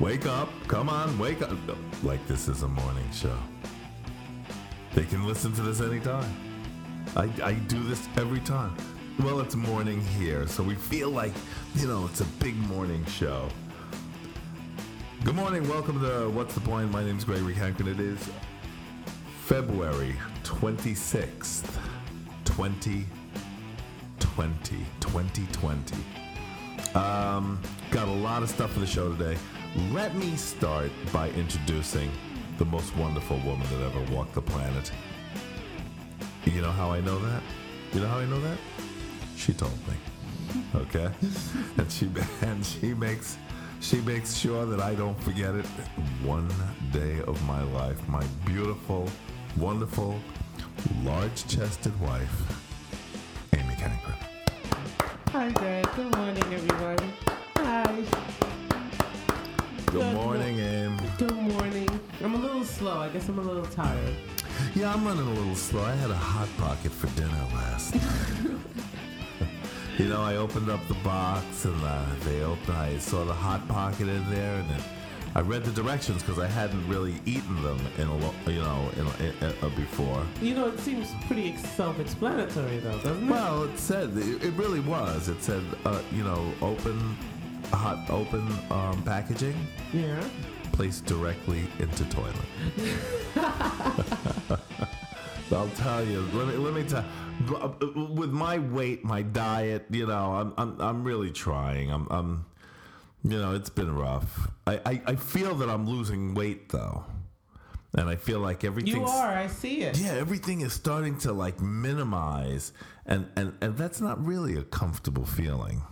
Wake up. Come on, wake up. Like this is a morning show. They can listen to this anytime. I, I do this every time. Well, it's morning here, so we feel like, you know, it's a big morning show. Good morning. Welcome to What's the Point? My name is Gregory Hankton. It is February 26th, 2020. 2020. Um, got a lot of stuff for the show today. Let me start by introducing the most wonderful woman that ever walked the planet. You know how I know that? You know how I know that? She told me. Okay? and she and she makes she makes sure that I don't forget it one day of my life. My beautiful, wonderful, large-chested wife, Amy Cankren. Hi, Greg. Good morning, everybody. Hi. Good morning, Aim. Good morning. I'm a little slow. I guess I'm a little tired. Yeah, I'm running a little slow. I had a hot pocket for dinner last night. you know, I opened up the box and uh, they opened. I saw the hot pocket in there, and then I read the directions because I hadn't really eaten them in a lo- you know in, in, uh, before. You know, it seems pretty self-explanatory, though, doesn't it? Well, it said it, it really was. It said uh, you know open hot open um, packaging yeah. placed directly into toilet. I'll tell you. Let me let me tell. With my weight, my diet, you know, I'm I'm I'm really trying. I'm I'm, you know, it's been rough. I I, I feel that I'm losing weight though, and I feel like everything's You are. I see it. yeah, everything is starting to like minimize, and and and that's not really a comfortable feeling.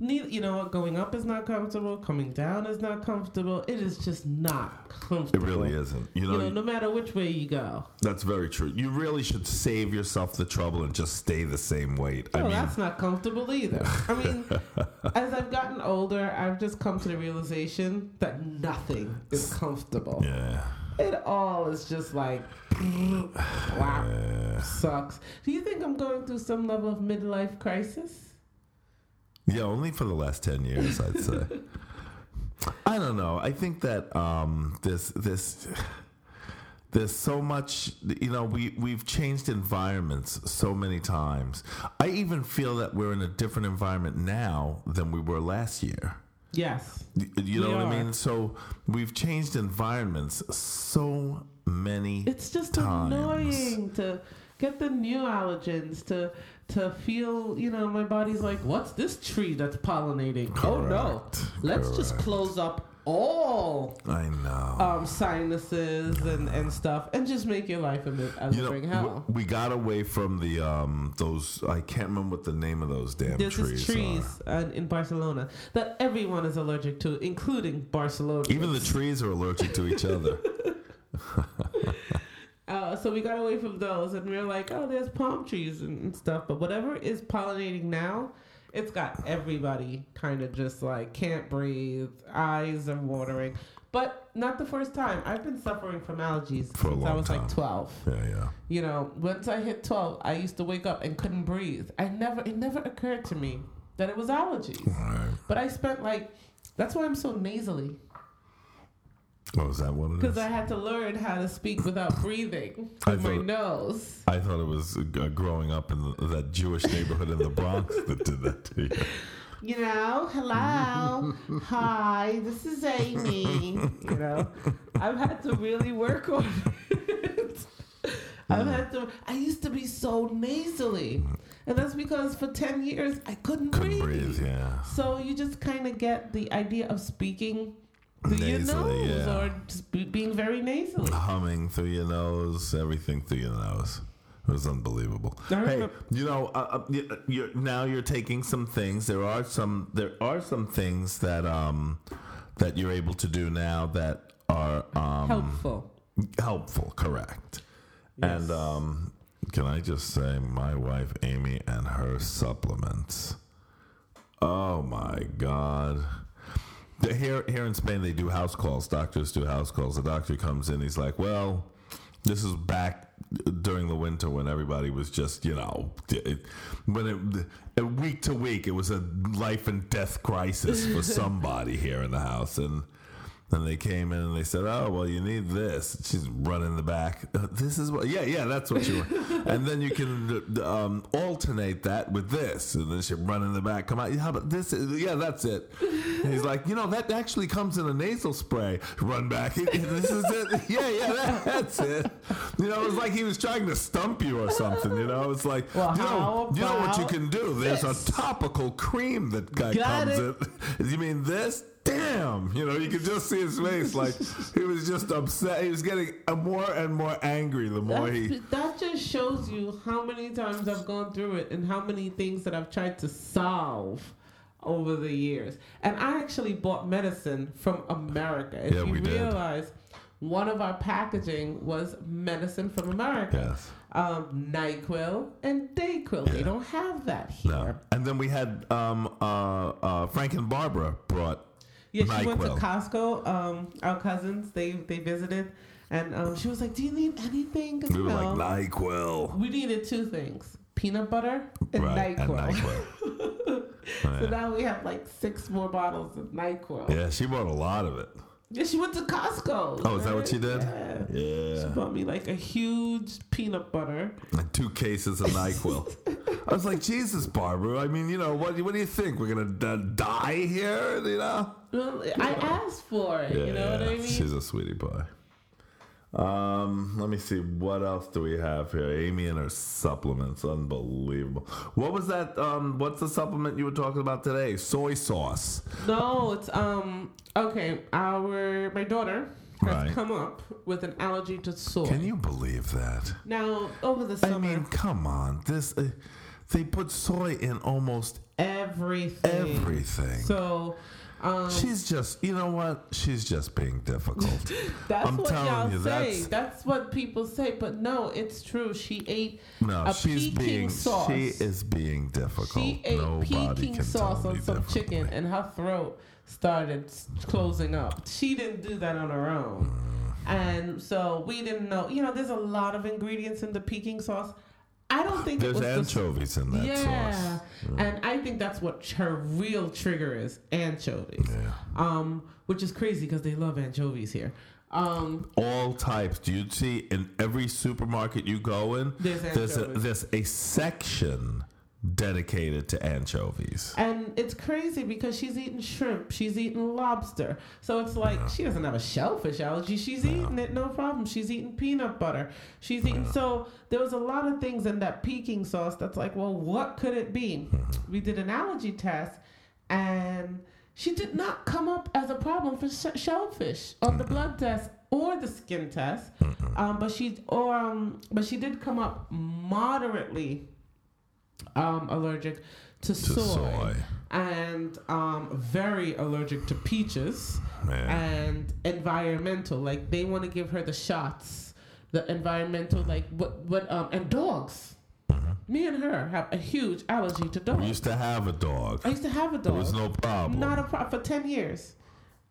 You know what? Going up is not comfortable. Coming down is not comfortable. It is just not comfortable. It really isn't. You know, You know, no matter which way you go. that's very true. You really should save yourself the trouble and just stay the same weight. I mean, that's not comfortable either. I mean, as I've gotten older, I've just come to the realization that nothing is comfortable. yeah. It all is just like, wow, sucks. Do you think I'm going through some level of midlife crisis? Yeah, only for the last ten years, I'd say. I don't know. I think that um, this this there's so much. You know, we we've changed environments so many times. I even feel that we're in a different environment now than we were last year. Yes. You know what I mean? So we've changed environments so many. It's just times. annoying to get the new allergens to to feel, you know, my body's like, what's this tree that's pollinating? Oh no. Correct. Let's just close up all I know. um, sinuses and, and stuff and just make your life a, bit a you know, hell. we got away from the um those. I can't remember what the name of those damn There's trees, trees uh, in Barcelona that everyone is allergic to, including Barcelona. Even the trees are allergic to each other. Uh, so we got away from those, and we were like, oh, there's palm trees and, stuff. But whatever is pollinating now, it's got everybody kind of just like can't breathe, eyes are watering. But not the first time. I've been suffering from allergies For since I was time. like 12. Yeah, yeah. You know, once I hit 12, I used to wake up and couldn't breathe. I never, it never occurred to me that it was allergies. All right. But I spent like, that's why I'm so nasally. Oh, is that what it Because? I had to learn how to speak without breathing with my nose. I thought it was uh, growing up in the, that Jewish neighborhood in the Bronx that did that to you. You know, hello, hi, this is Amy. You know, I've had to really work on it. I've had to. I used to be so nasally, and that's because for ten years I couldn't, Couldn't breathe. breathe. Yeah. So you just kind of get the idea of speaking through your nose yeah. or just being very nasally. Humming through your nose, everything through your nose. It was unbelievable. Hey, you know, uh, uh, you- you're, now you're taking some things. There are some. There are some things that um that you're able to do now that are um Helpful. helpful. Correct. Yes. And um, can I just say, my wife Amy and her supplements. Oh my God. The, here here in Spain they do house calls. Doctors do house calls. The doctor comes in. He's like, well, this is back during the winter when everybody was just you know it, when it week to week it was a life and death crisis for somebody here in the house and and they came in and they said, "Oh, well, you need this." She's running the back. Uh, this is what, yeah, yeah, that's what you want. and then you can um, alternate that with this, and then she run in the back. Come out. How about this? Yeah, that's it. And he's like, you know, that actually comes in a nasal spray. Run back. this is it. Yeah, yeah, that, that's it. You know, it was like he was trying to stump you or something. You know, it's like, well, you know, you know what you can do. There's this? a topical cream that guy comes it. in. You mean this? Damn, you know, you could just see his face. Like he was just upset. He was getting more and more angry the more That's, he. That just shows you how many times I've gone through it and how many things that I've tried to solve over the years. And I actually bought medicine from America. If yeah, you realize, did. one of our packaging was medicine from America. Yes. Um, NyQuil and Dayquil. Yeah. They don't have that here. No. And then we had um, uh, uh, Frank and Barbara brought yeah, she went to Costco. Um, our cousins they they visited, and um, she was like, "Do you need anything?" We were like Nyquil. We needed two things: peanut butter and right, Nyquil. And Nyquil. so yeah. now we have like six more bottles of Nyquil. Yeah, she bought a lot of it. Yeah, she went to Costco. Oh, is that what she did? Yeah. yeah. She bought me like a huge peanut butter. And two cases of NyQuil. I was like, Jesus, Barbara. I mean, you know, what, what do you think? We're going to die here? You know? Well, I asked for it. Yeah, you know what I mean? She's a sweetie pie. Um, let me see what else do we have here. Amy and her supplements, unbelievable. What was that? Um, what's the supplement you were talking about today? Soy sauce. No, it's um. Okay, our my daughter has Right. come up with an allergy to soy. Can you believe that? now over the summer? I mean, come on. This uh, they put soy in almost everything. everything. So um, She's just, you know what? She's just being difficult. that's I'm what telling y'all you, say. that's- That's what people say, but no, it's true. She ate no, a she's Peking being sauce. she is being difficult. She ate Nobody Peking sauce on some chicken, and her throat started closing up. She didn't do that on her own, Mm. and so we didn't know. You know, there's a lot of ingredients in the Peking sauce. I don't think There's it was the anchovies in that yeah. sauce. And I think that's what her real trigger is anchovies. Yeah. Um, which is crazy because they love anchovies here. Um, All types. Do you see in every supermarket you go in? There's there's a, anchovies. there's a section dedicated to anchovies. and it's crazy because she's eating shrimp, she's eating lobster. So it's like she doesn't have a shellfish allergy. She's eating it, no problem. She's eating peanut butter. She's eating. So there was a lot of things in that Peking sauce that's like, well, what could it be? We did an allergy test, and she did not come up as a problem for sh- shellfish on the blood test or the skin test. Um, but she or um, but she did come up moderately um, allergic to, To soy, soy. and um, very allergic to peaches and environmental. Like they want to give her the shots, the environmental, like what what um and dogs. Me and her have a huge allergy to dogs. We used to have a dog. I used to have a dog. There was no problem. Not a problem for ten years.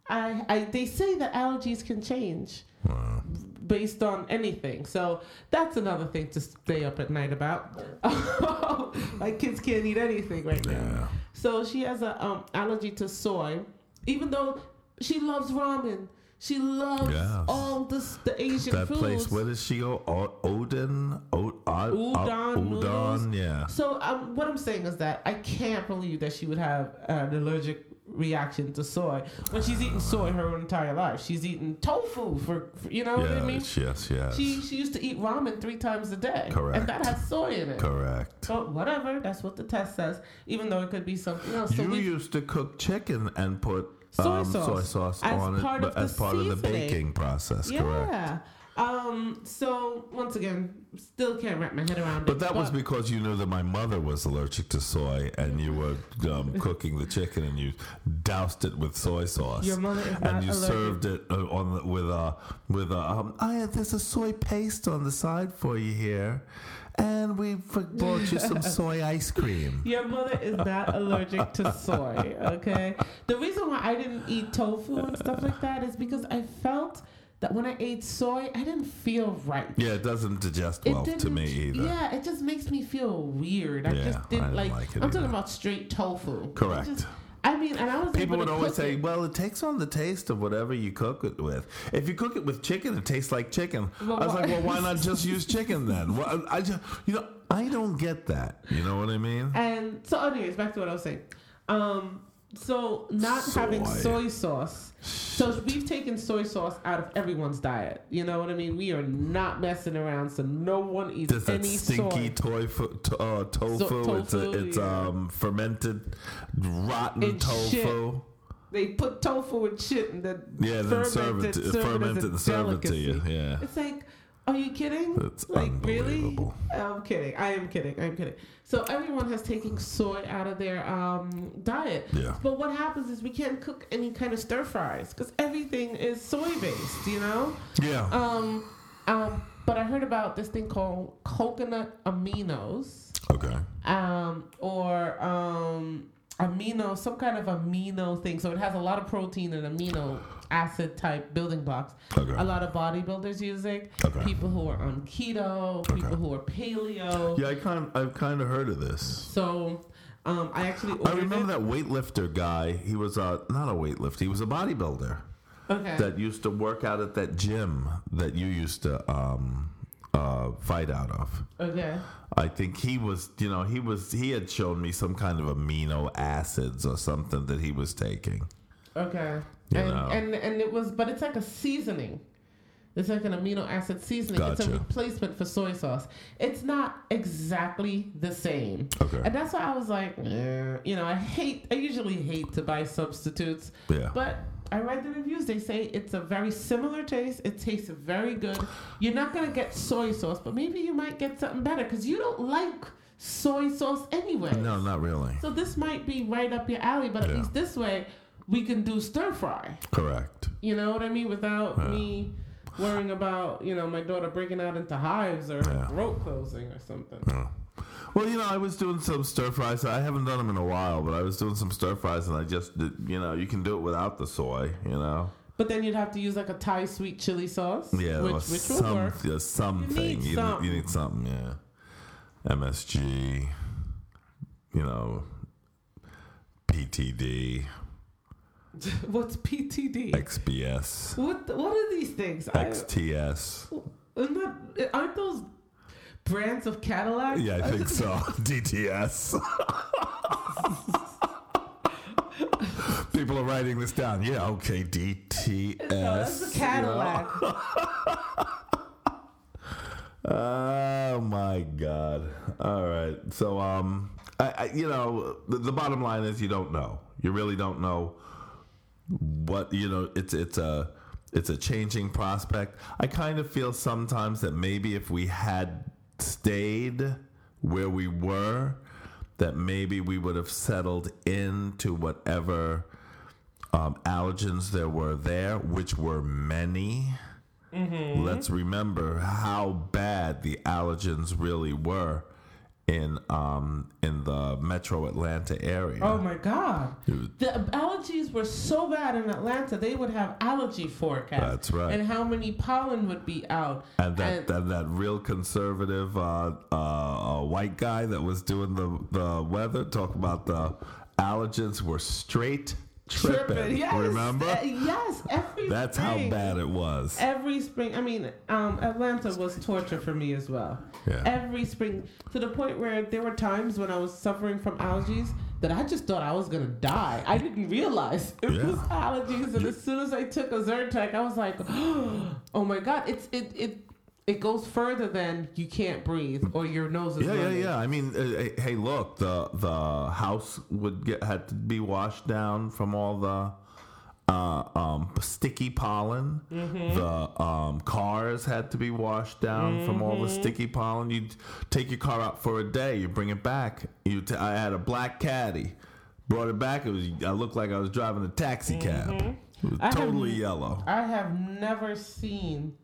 I, I they say that allergies can change Wow. Based on anything. So that's another thing to stay up at night about. like kids can't eat anything right now. Yeah. So she has a um, allergy to soy, even though she loves ramen. She loves Yes. all this, the Asian That foods. place, where does she go? O- Odin? O- O- Udon noodles. Udon, yeah. So um, what I'm saying is that I can't believe that she would have an allergic reaction to soy when she's eaten soy her entire life. She's eaten tofu for, for you know what I mean. Yes, yes. She she used to eat ramen three times a day, Correct. and that has soy in it. Correct. But whatever, that's what the test says. Even though it could be something else. So you used to cook chicken and put Soy um, sauce soy sauce on it but as part of the baking process. Correct. Um. So once again, still can't wrap my head around it. But that was because you knew that my mother was allergic to soy, and you were um, cooking the chicken, and you doused it with soy sauce. Your mother is and not you allergic. served it uh, on the, with a with a. Um, yeah, there's a soy paste on the side for you here, and we brought you some soy ice cream. Your mother is not allergic to soy, okay? The reason why I didn't eat tofu and stuff like that is because I felt that when I ate soy, I didn't feel right. Yeah, it doesn't digest well to didn't- me either. Yeah, it just makes me feel weird. I Yeah, just I didn't didn't like. like it I'm talking about straight tofu. Correct. just- I mean, and I was People would always say, it. "Well, it takes on the taste of whatever you cook it with. If you cook it with chicken, it tastes like chicken." Well, I was why- like, "Well, why not just use chicken then?" Well, I just, you know, I don't get that. You know what I mean? And so, anyways, back to what I was saying. Um, so not having Soy. soy sauce. So we've taken soy sauce out of everyone's diet. You know what I mean? We are not messing around, so no one eats There's that any stinky soy. tofu. To, uh, tofu. So- it's a, it's yeah. um fermented, rotten It's tofu. shit. They put tofu and shit and then Yeah, then serve it, to, serve ferment it and serve it to you. Yeah, It's like, are you kidding? It's like unbelievable. really? I'm kidding. I am kidding. I am kidding. So everyone has taken soy out of their um, diet. Yeah. But what happens is we can't cook any kind of stir fries because everything is soy based. You know. yeah. Um, um, but I heard about this thing called coconut aminos, okay. um, or um, amino, some kind of amino thing. So it has a lot of protein and amino acid type building blocks. Okay. A lot of bodybuilders use it. Okay. People who are on keto, people who are paleo. Yeah, I kind of, I've kind of heard of this. So um, I actually I remember it. that weightlifter guy. He was uh, not a weightlifter. He was a bodybuilder Okay. that used to work out at that gym that you used to um, uh, fight out of. okay. I think he was, you know, he was. He had shown me some kind of amino acids or something that he was taking. Okay. And, know. and and it was, but it's like a seasoning. It's like an amino acid seasoning. It's a replacement for soy sauce. It's not exactly the same. Okay. And that's why I was like, eh, you know, I hate. I usually hate to buy substitutes. Yeah. But I read the reviews. They say it's a very similar taste. It tastes very good. You're not gonna get soy sauce, but maybe you might get something better because you don't like soy sauce anyway. No, not really. So this might be right up your alley, but at Yeah. least this way we can do stir fry. Correct. You know what I mean? Without Yeah. me worrying about, you know, my daughter breaking out into hives or Yeah. throat closing or something. Well, you know, I was doing some stir fries. I haven't done them in a while, but I was doing some stir fries, and I just, did, you know, you can do it without the soy. You know. But then you'd have to use like a Thai sweet chili sauce, Yeah, which, which will some, work. yeah, something. need you, something. you need something, yeah. MSG, you know, PTD, What's PTD? XBS, what what are these things? I, XTS. isn't that, aren't those brands of Cadillac? Yeah, I think so. DTS. People are writing this down. Yeah, okay, DTS. No, that's a Cadillac. Oh my god! All right, so um, I, I you know the, the bottom line is you don't know. You really don't know what you know. It's it's a it's a changing prospect. I kind of feel sometimes that maybe if we had stayed where we were, that maybe we would have settled into whatever um, allergens there were there, which were many. Let's remember how bad the allergens really were in um, in the Metro Atlanta area. Oh my God. Was- The allergies were so bad in Atlanta, they would have allergy forecasts. That's right. And how many pollen would be out. and that, that that real conservative uh, uh, uh, white guy that was doing the the weather talk about the allergens were straight tripping. Yes. Remember? uh, yes. Every That's how bad it was. Every spring, I mean, um, Atlanta was torture for me as well. Yeah. Every spring, to the point where there were times when I was suffering from allergies that I just thought I was gonna die. I didn't realize it Yeah. was allergies, and as soon as I took a Zyrtec, I was like, "Oh my god!" It's it it it goes further than you can't breathe or your nose is Yeah, yeah, running. yeah. I mean, uh, hey, look, the the house would get had to be washed down from all the uh, um, sticky pollen. Mm-hmm. The um, cars had to be washed down from all Mm-hmm. the sticky pollen. You take your car out for a day, you bring it back. You, t- I had a black caddy, brought it back. It was I looked like I was driving a taxi cab. It was Mm-hmm. I have totally n- yellow. I have never seen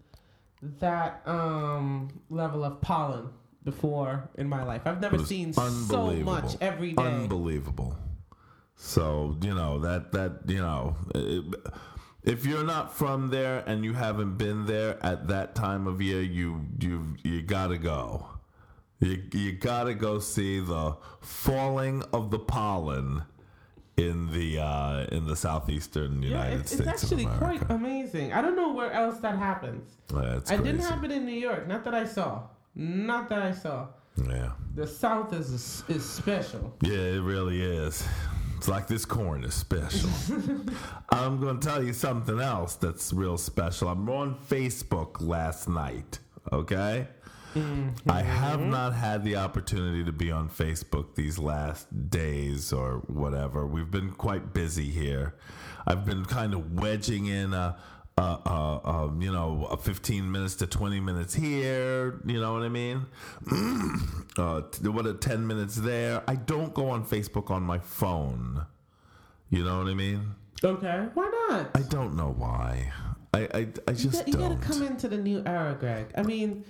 that um, level of pollen before in my life. I've never seen so much every day. Unbelievable. So you know that that you know. It, if you're not from there and you haven't been there at that time of year, you you you gotta go. You you gotta go see the falling of the pollen in the uh, in the southeastern yeah, United it's, States it's actually quite amazing. I don't know where else that happens. That's it didn't happen in New York. Not that I saw. Not that I saw. Yeah, The South is is special. yeah, it really is. It's like this corn is special. I'm going to tell you something else that's real special. I'm on Facebook last night. Okay. I have not had the opportunity to be on Facebook these last days or whatever. We've been quite busy here. I've been kind of wedging in a, a, a, a you know, a 15 minutes to 20 minutes here. You know what I mean? uh, what a 10 minutes there. I don't go on Facebook on my phone. You know what I mean? Okay, why not? I don't know why. I I, I just you gotta don't. come into the new era, Greg. I mean,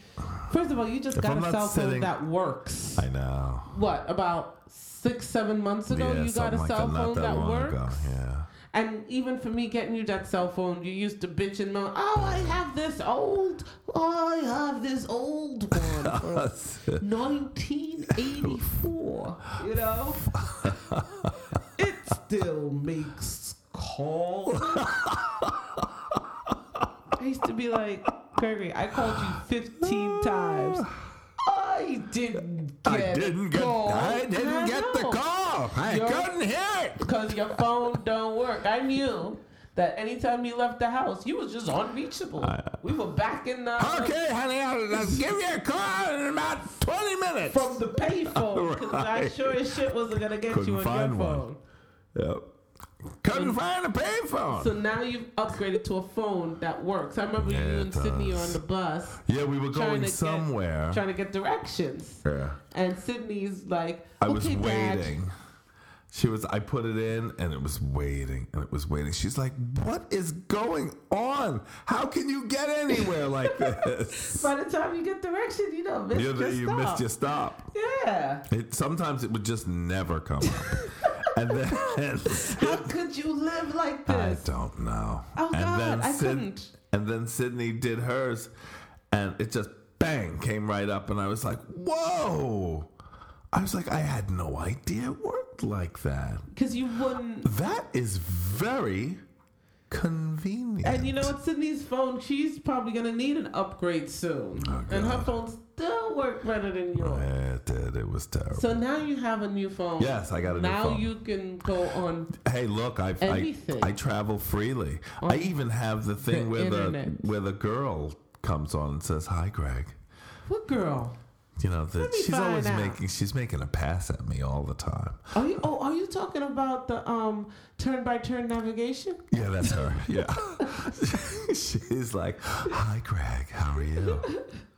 first of all, you just If got I'm a cell phone sitting- that works. I know. what about six, seven months ago? yeah, you got a like cell that, phone that, that, works. ago. Yeah. And even for me getting you that cell phone, you used to bitch and moan. Oh, I have this old. Oh, I have this old one from 1984. You know, it still makes calls. I used to be like, Gregory, I called you 15 times. I didn't get I didn't get. call. I didn't get the call. I couldn't hear it. because your phone don't work. I knew that anytime you left the house, you was just unreachable. we were back in the Okay, honey, I'll, I'll give you a call in about twenty minutes. from the payphone because I sure as shit wasn't gonna get Couldn't you on your one. phone. Couldn't um, find a payphone. So now you've upgraded to a phone that works. I remember Yeah, you and Sydney were on the bus yeah, we were going to get- somewhere. trying to get directions, yeah. and Sydney's like, I was "Okay, Dad." waiting. She was. I put it in, and it was waiting, and it was waiting. She's like, "What is going on? How can you get anywhere like this?" By the time you get direction, you know, miss you your you stop. missed your stop. Yeah. It, sometimes it would just never come up, and then How could you live like this? I don't know. Oh, and God, then I Syd- couldn't. And then Sydney did hers, and it just bang came right up, and I was like, "Whoa!" I was like, I had no idea it worked like that. Because you wouldn't. That is very convenient. And you know what, Sydney's phone, she's probably gonna need an upgrade soon. Oh, and her God. phone still work better than yours. It did. It was terrible. So now you have a new phone. Yes, I got a new phone. now you can go on. Hey, look, I I, I travel freely. I even have the thing the where the where the girl comes on and says, "Hi, Greg." What girl? You know, she's always out. making she's making a pass at me all the time. Are you? Oh, are you talking about the um turn by turn navigation? Yeah, that's her. Yeah. she's like, "Hi, Greg. How are you?"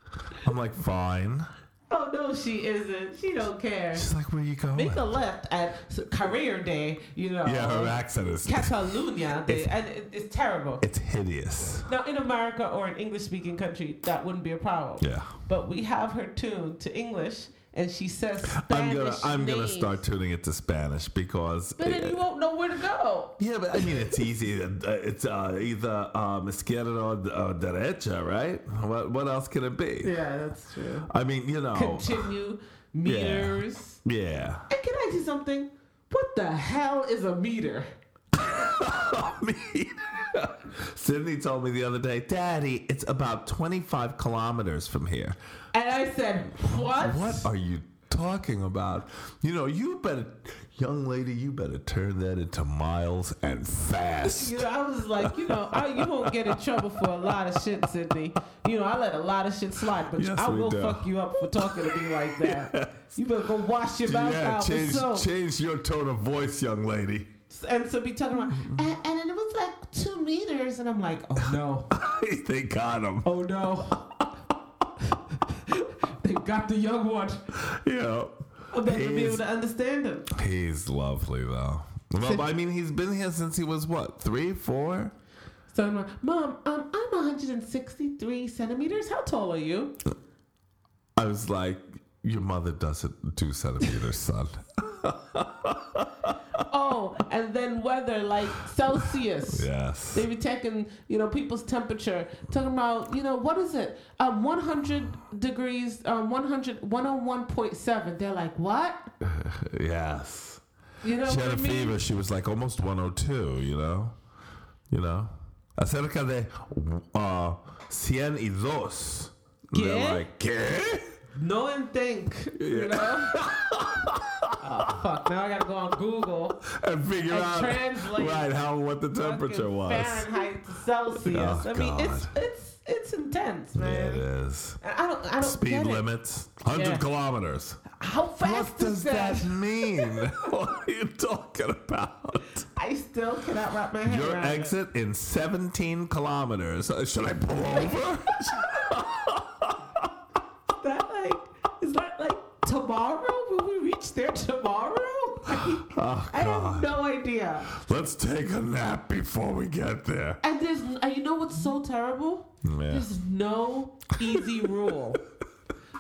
I'm like, "Fine." Oh no, she isn't. She don't care. She's like, "Where you going?" Make a left at career day. You know. yeah, her accent is Catalonia It's- and it, it's terrible. it's hideous. Now, in America or an English speaking country, that wouldn't be a problem. Yeah. But we have her tuned to English, and she says Spanish I'm gonna I'm gonna start tuning it to Spanish because But then you won't know where to go. Yeah, but I mean, it's easy. Uh, It's uh, either um, izquierda or, or derecha, right? What what else can it be? Yeah, that's true. I mean, you know. Continue meters. Yeah. And can I you something? What the hell is a meter? I mean, Sydney told me the other day, Daddy, it's about 25 kilometers from here. And I said, what? What are you talking about? You know, you better, young lady, you better turn that into miles and fast. You know, I was like, you know, I, you won't get in trouble for a lot of shit, Sydney. You know, I let a lot of shit slide, but Yes, I will do. fuck you up for talking to me like that. You better go wash your mouth Yeah, out change, with soap. change your tone of voice, young lady. And so be talking about, and, and it was like two meters, and I'm like, oh no, they got him. oh no. They've got the young one. Yeah. I'll never be able to understand him. He's lovely though. Well, I mean, he's been here since he was what, three, four? So I'm like, Mom, um, I'm 163 centimeters. How tall are you? I was like, Your mother doesn't do centimeters, son. Oh, and then weather like Celsius. yes. They be taking, you know, people's temperature, talking about, you know, what is it? Um, 100 degrees, um, 100, 101.7. They're like, what? Yes. You know She had a mean? fever. She was like almost 102, you know? You know? Acerca de uh, cien y dos. ¿Qué? They're like, ¿qué? No and think, you know? oh, fuck. Now I gotta go on Google And figure and out translate right how what the temperature was. Fahrenheit to Celsius. Oh, I mean, it's it's it's intense, man. Yeah, it is. And I don't I don't Speed get it. limits, 100 Yeah. kilometers. How fast What does that? that mean? what are you talking about? I still cannot wrap my head Your around it. exit in 17 kilometers. Uh, Should I pull over? that like is that like tomorrow? Will we reach there tomorrow? I, Oh, ah, I have no idea. Let's take a nap before we get there. And there's and you know what's so terrible? Yeah. There's no easy rule.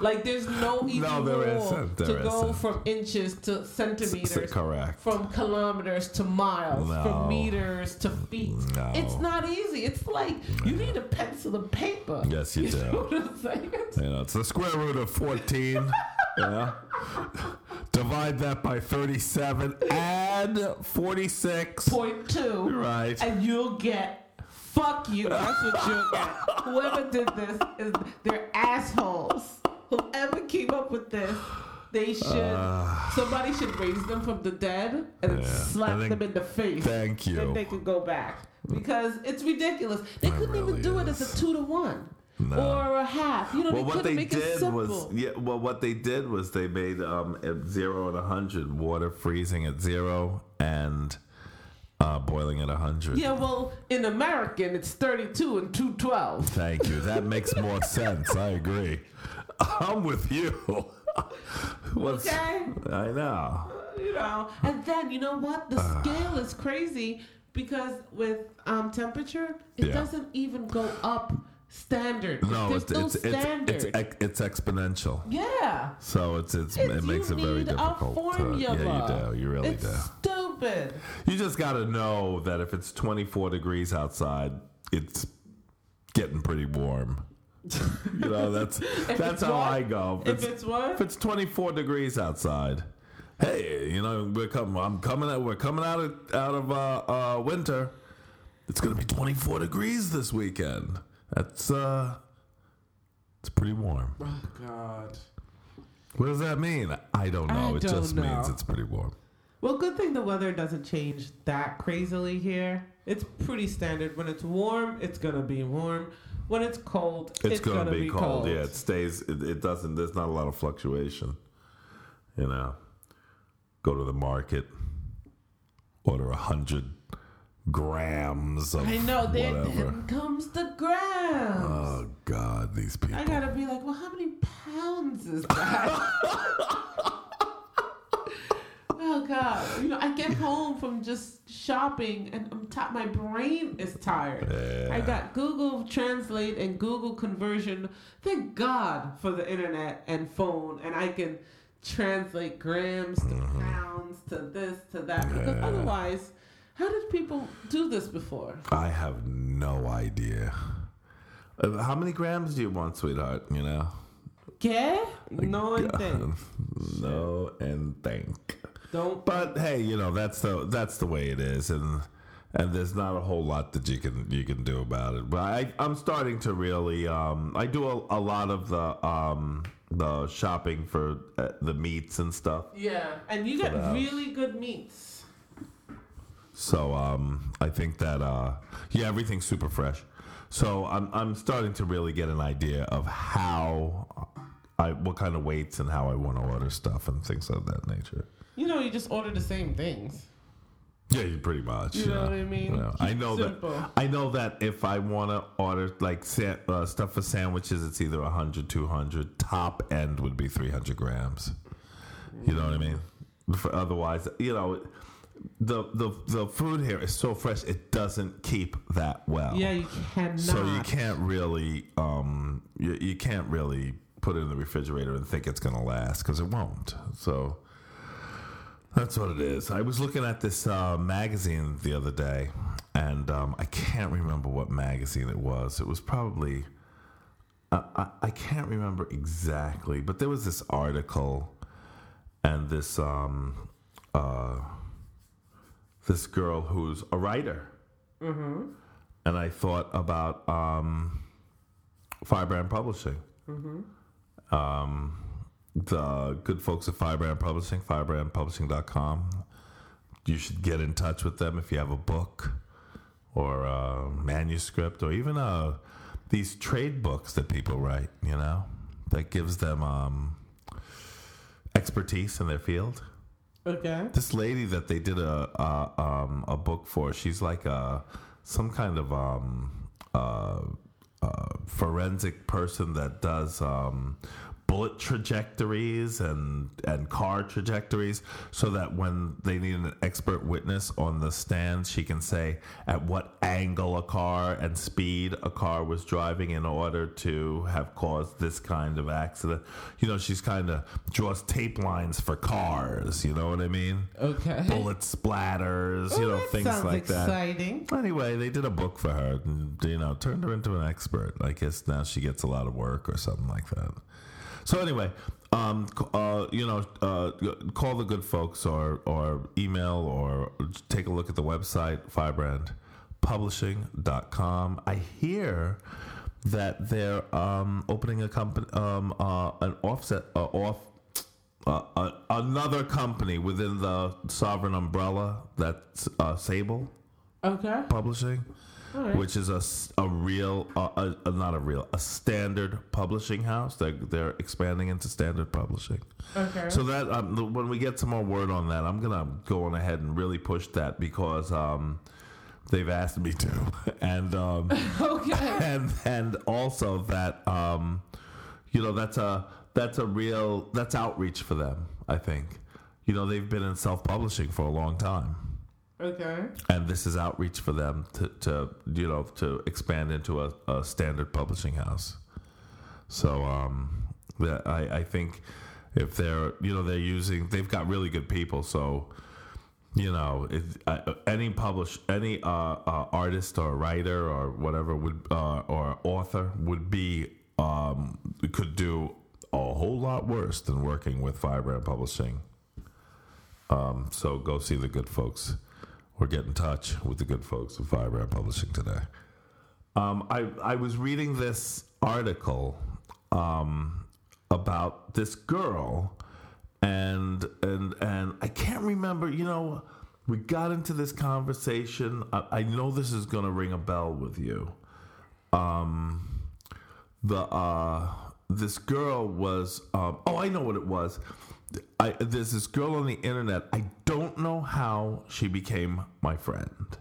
Like there's no easy No, rule to go from inches to centimeters, correct. from kilometers to miles, No. from meters to feet. No. It's not easy. It's like you need a pencil and paper. Yes, you do. I'm saying? You know, it's the square root of 14. yeah. Divide that by 37. Add 46.2. Point. Right. and you'll get fuck you. That's what you'll get. Whoever did this is they're assholes. Whoever came up with this, they should somebody should raise them from the dead and Uh. Yeah. slap think- them in the face. Thank you. Then they could go back because it's ridiculous. They couldn't really even do it as a two to one No. or a half. You know, Well, they what couldn't they make it did simple. was yeah. Well, what they did was they made um at zero and a hundred Water freezing at zero and uh, boiling at a 100. yeah, well, in American, it's 32 and 212. Thank you. That makes more sense. I agree. I'm with you. What's, Okay? I know. you know and then you know what the scale is crazy because with um temperature it Yeah. doesn't even go up standard No, there's it's no it's, it's standard it's ex- it's exponential. yeah So it's, it's It's- it makes it very difficult. a to- yeah, you do. You really it's do. stupid You just got to know that if it's 24 degrees outside, it's getting pretty warm. You know, that's that's how what? I go. if it's what if it's 24 degrees outside, hey, you know, we're coming. I'm coming out. We're coming out of out of uh, uh, winter. It's gonna be 24 degrees this weekend. That's uh, it's pretty warm. oh god What does that mean? I don't know. I it don't just means know. it's pretty warm. well good thing the weather doesn't change that crazily here it's pretty standard when it's warm it's gonna be warm when it's cold It's, gonna, be, cold. Yeah, it stays. It, it doesn't. There's not a lot of fluctuation. You know, go to the market, order a hundred grams of I know there whatever. comes the grams Oh God, these people. I gotta be like, well, how many pounds is that? oh God! You know, I get home from just shopping, and I'm ti My brain is tired. I got Google Translate and Google Conversion. Thank God for the internet and phone, and I can translate grams to pounds to this to that. Because Mm-hmm. Otherwise, how did people do this before? I have no idea. Uh, How many grams do you want, sweetheart? You know. ¿Qué? No no and thank. Don't. But hey, you know that's the that's the way it is, and and there's not a whole lot that you can you can do about it. But I I'm starting to really um I do a, a lot of the um the shopping for uh, the meats and stuff. Yeah, and you get really good meats. So um I think that uh yeah everything's super fresh. So I'm I'm starting to really get an idea of how I what kind of weights and how I want to order stuff and things of that nature. You know, you just order the same things. Yeah, you pretty much. You know what I mean? know. I know simple. that. I know that if I want to order like sa- uh, stuff for sandwiches, it's either 100, 200. Top end would be 300 grams. You know what I mean? For otherwise, you know, the the the food here is so fresh; it doesn't keep that well. Yeah, you cannot. So you can't really, um, you, you can't really put it in the refrigerator and think it's going to last because it won't. So that's what it is. I was looking at this uh, magazine the other day, and um, I can't remember what magazine it was. It was probably. I, I, I can't remember exactly, but there was this article and this um, uh, this girl who's a writer, mm-hmm. and I thought about um, Firebrand Publishing. Um, the good folks at Firebrand Publishing, firebrandpublishing.com. You should get in touch with them if you have a book or a manuscript or even uh these trade books that people write, you know, that gives them um, expertise in their field. Okay. This lady that they did a a, um, a book for, she's like a some kind of um, uh, uh, forensic person that does um, bullet trajectories and and car trajectories, so that when they need an expert witness on the stand, she can say at what angle a car and speed a car was driving in order to have caused this kind of accident. You know, she's kind of draws tape lines for cars. You know what I mean? Okay. bullet splatters, you Oh, know, things like exciting. that. Anyway, they did a book for her, and you know, turned her into an expert. I guess now she gets a lot of work or something like that. So anyway, um, uh, you know, uh, call the good folks or or email or take a look at the website firebrandpublishing.com. I hear that they're um, opening a company, um, uh, an offset, uh, off uh, uh, another company within the sovereign umbrella that's uh, Sable Okay. Publishing, right. which is a real, uh, a, a- not a real, a standard publishing house. They're, they're expanding into standard publishing. Okay. So that um, the- when we get some more word on that, I'm gonna go on ahead and really push that because um, they've asked me to, and um, okay. and and also that um, you know that's a that's a real that's outreach for them. I think you know they've been in self publishing for a long time, Okay. and this is outreach for them to, to you know to expand into a, a standard publishing house. So um, that I I think if they're you know they're using they've got really good people so you know, it, uh, any publish any uh, uh, artist or writer or whatever would uh, or author would be um, could do a whole lot worse than working with Firebrand Publishing. Um, so go see the good folks or get in touch with the good folks of Firebrand Publishing today. Um, I I was reading this article um, about this girl and and and I can't remember. You know, we got into this conversation. I, I know this is going to ring a bell with you. Um, the uh, this girl was. Um, oh, I know what it was. I there's this girl on the internet. I don't know how she became my friend.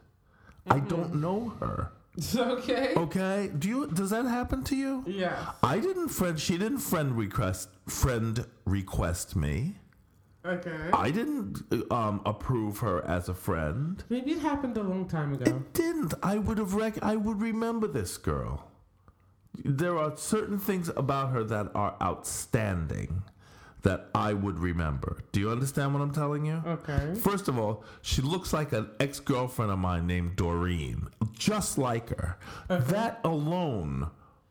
I don't know her. okay. Okay, do you? Does that happen to you? Yeah. I didn't friend. She didn't friend request friend request me. Okay. I didn't um, approve her as a friend. Maybe it happened a long time ago. It didn't. I would have. Rec- I would remember this girl. There are certain things about her that are outstanding that I would remember. Do you understand what I'm telling you? Okay. First of all, she looks like an ex girlfriend of mine named Doreen, just like her. Okay. That alone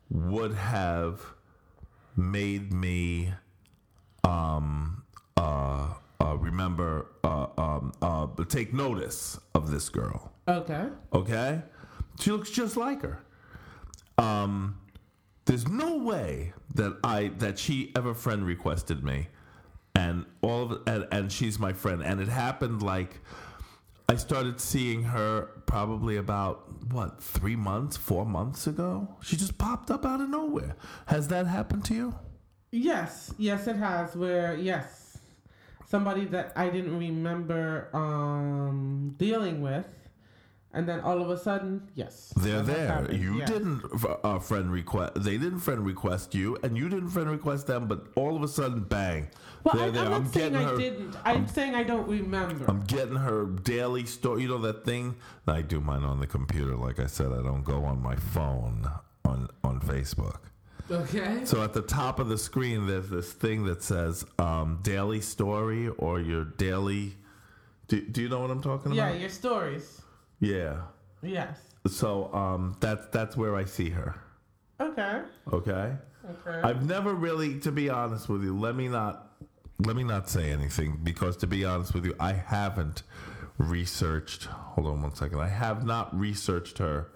would have made me um, uh, uh, remember, uh, um, uh, take notice of this girl. Okay. Okay, she looks just like her. Um, there's no way that I that she ever friend requested me, and all of and, and she's my friend. And it happened like I started seeing her probably about what three months, four months ago. She just popped up out of nowhere. Has that happened to you? Yes. Yes, it has. Where yes, somebody that I didn't remember um dealing with, and then all of a sudden, yes, They're there. You Yes. didn't uh, friend request. They didn't friend request you, and you didn't friend request them. But all of a sudden, bang! Well, they're I, there. I'm not saying I her. didn't. I'm, saying I don't remember. I'm getting her daily story. You know that thing? I do mine on the computer. Like I said, I don't go on my phone on on Facebook. Okay. So at the top of the screen, there's this thing that says um, daily story or your daily. Do, do you know what I'm talking Yeah, about? Yeah, your stories. Yeah. Yes. So um, that's that's where I see her. Okay. Okay. Okay. I've never really, to be honest with you, let me not let me not say anything because to be honest with you, I haven't researched. Hold on one second. I have not researched her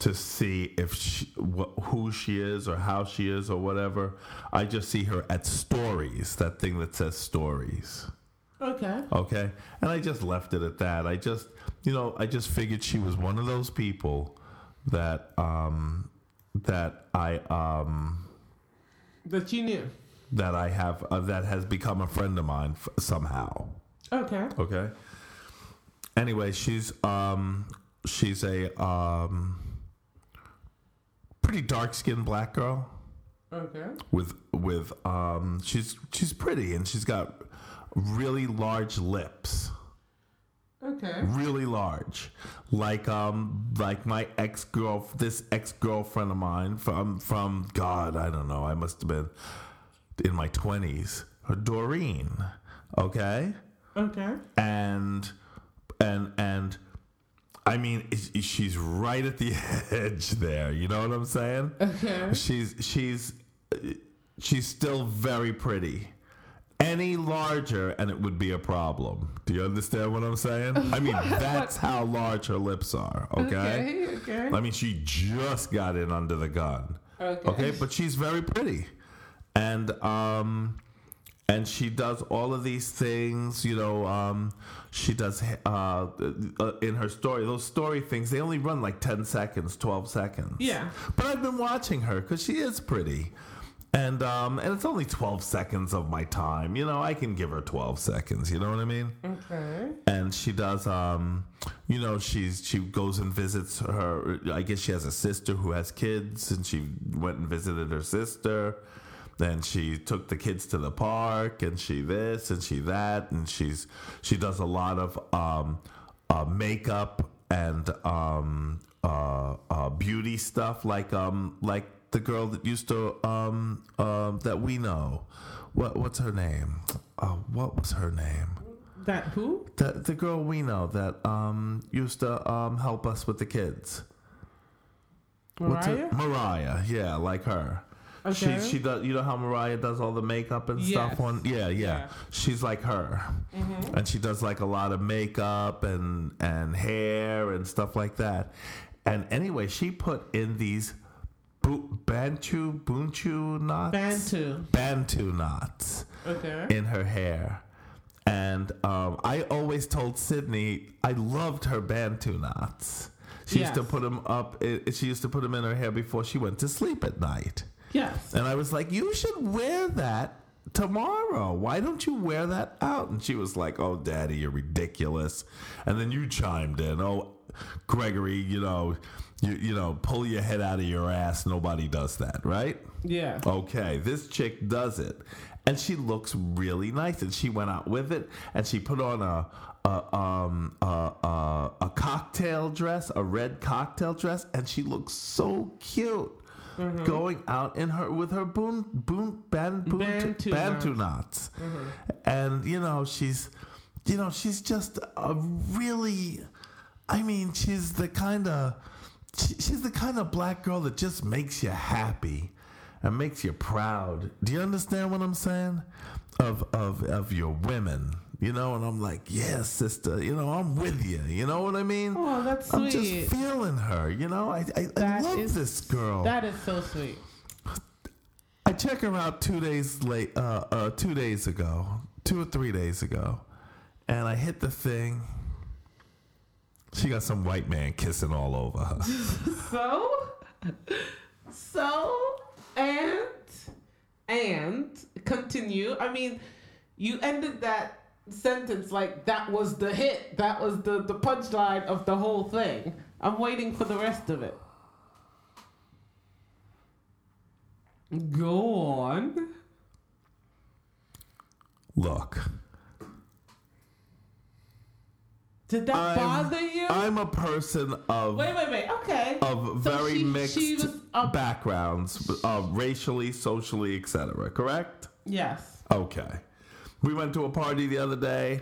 to see if she, wh- who she is or how she is or whatever. I just see her at stories, that thing that says stories. okay. Okay. And I just left it at that. I just, you know, I just figured she was one of those people that, um, that I, um, That you knew. that I have, uh, that has become a friend of mine f- somehow. Okay. Okay. Anyway, she's, um, she's a, um, pretty dark skinned black girl Okay. with, with, um, she's, she's pretty and she's got really large lips. Okay. really large like um like my ex girl this ex girlfriend of mine from from god i don't know i must have been in my 20s doreen okay Okay. and and and i mean she's right at the edge there you know what i'm saying Okay. she's she's she's still very pretty any larger and it would be a problem do you understand what i'm saying i mean that's how large her lips are okay, Okay. Okay. i mean she just got in under the gun Okay. okay but she's very pretty and um and she does all of these things you know um she does uh, uh in her story those story things they only run like 10 seconds 12 seconds Yeah. but i've been watching her because she is pretty and um and it's only 12 seconds of my time. You know i can give her 12 seconds you know what i mean? Okay. and she does um you know she's she goes and visits her i guess she has a sister who has kids and she went and visited her sister. Then she took the kids to the park and she this and she that and she's she does a lot of um uh, makeup and um uh, uh beauty stuff like um like the girl that used to um um that we know what what's her name uh, what was her name That who? the the girl we know that um used to um help us with the kids. What's her- Mariah? Mariah, yeah, like her. Okay. She she does. You know how Mariah does all the makeup and stuff Yes. on. Yeah, yeah, Yeah. She's like her, and she does like a lot of makeup and and hair and stuff like that. And anyway, she put in these bu- bantu bunchu knots. Bantu. Bantu knots Okay. in her hair. And um, I always told Sydney I loved her bantu knots. She used to put them up. It, she used to put them in her hair before she went to sleep at night. Yes. And I was like, "You should wear that tomorrow. Why don't you wear that out?" And she was like, "Oh, Daddy, you're ridiculous." And then you chimed in, "Oh, Gregory, you know, you you know, pull your head out of your ass. Nobody does that, right?" Yeah. Okay, this chick does it, and she looks really nice. And she went out with it, and she put on a a um a, a, a cocktail dress, a red cocktail dress, and she looks so cute. Going out in her with her boon boon ban, boon, Bantu bantu knots, and you know she's, you know she's just a really, I mean she's the kind of, she, she's the kind of black girl that just makes you happy and makes you proud. Do you understand what I'm saying? Of of of your women, you know, and I'm like, yeah, sister, you know, I'm with you. You know what I mean? Oh, that's sweet. I'm just feeling her. You know, I I, I love is- this girl. That is so sweet. I check her out two days late, uh, uh, two days ago, two or three days ago, and I hit the thing. She got some white man kissing all over her. So, so, and, and continue. I mean, you ended that sentence like that was the hit. That was the, the punchline of the whole thing. I'm waiting for the rest of it. Go on. Look, Did that I'm, bother you? I'm a person of wait, wait, wait. Okay. of So very she- mixed she was a- backgrounds, uh, racially, socially, etc. Correct? yes. Okay. We went to a party the other day,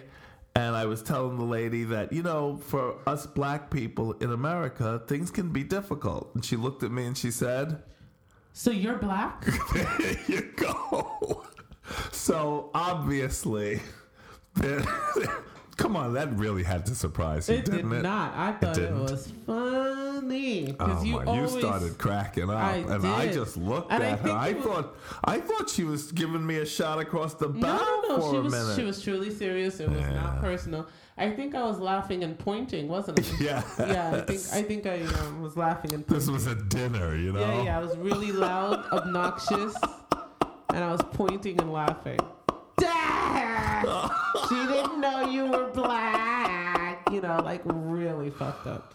and I was telling the lady that, you know, for us black people in America, things can be difficult. And she looked at me and she said, So you're black? There you go. So obviously, come on, that really had to surprise you, It did didn't it? not. I thought it, didn't. was funny Oh because you my! always you started cracking up, I and I did. just looked And I at her. I was- thought, I thought she was giving me a shot across the bow No, no, no. for She a was minute. she was truly serious. It was Yeah. not personal. I think I was laughing and pointing, wasn't I? yeah, yeah, I think I think I um, was laughing and Pointing. this was a dinner, you know. Yeah, yeah. I was really loud, obnoxious, and I was pointing and laughing. Dad! she didn't know you were black. You know, like really fucked up.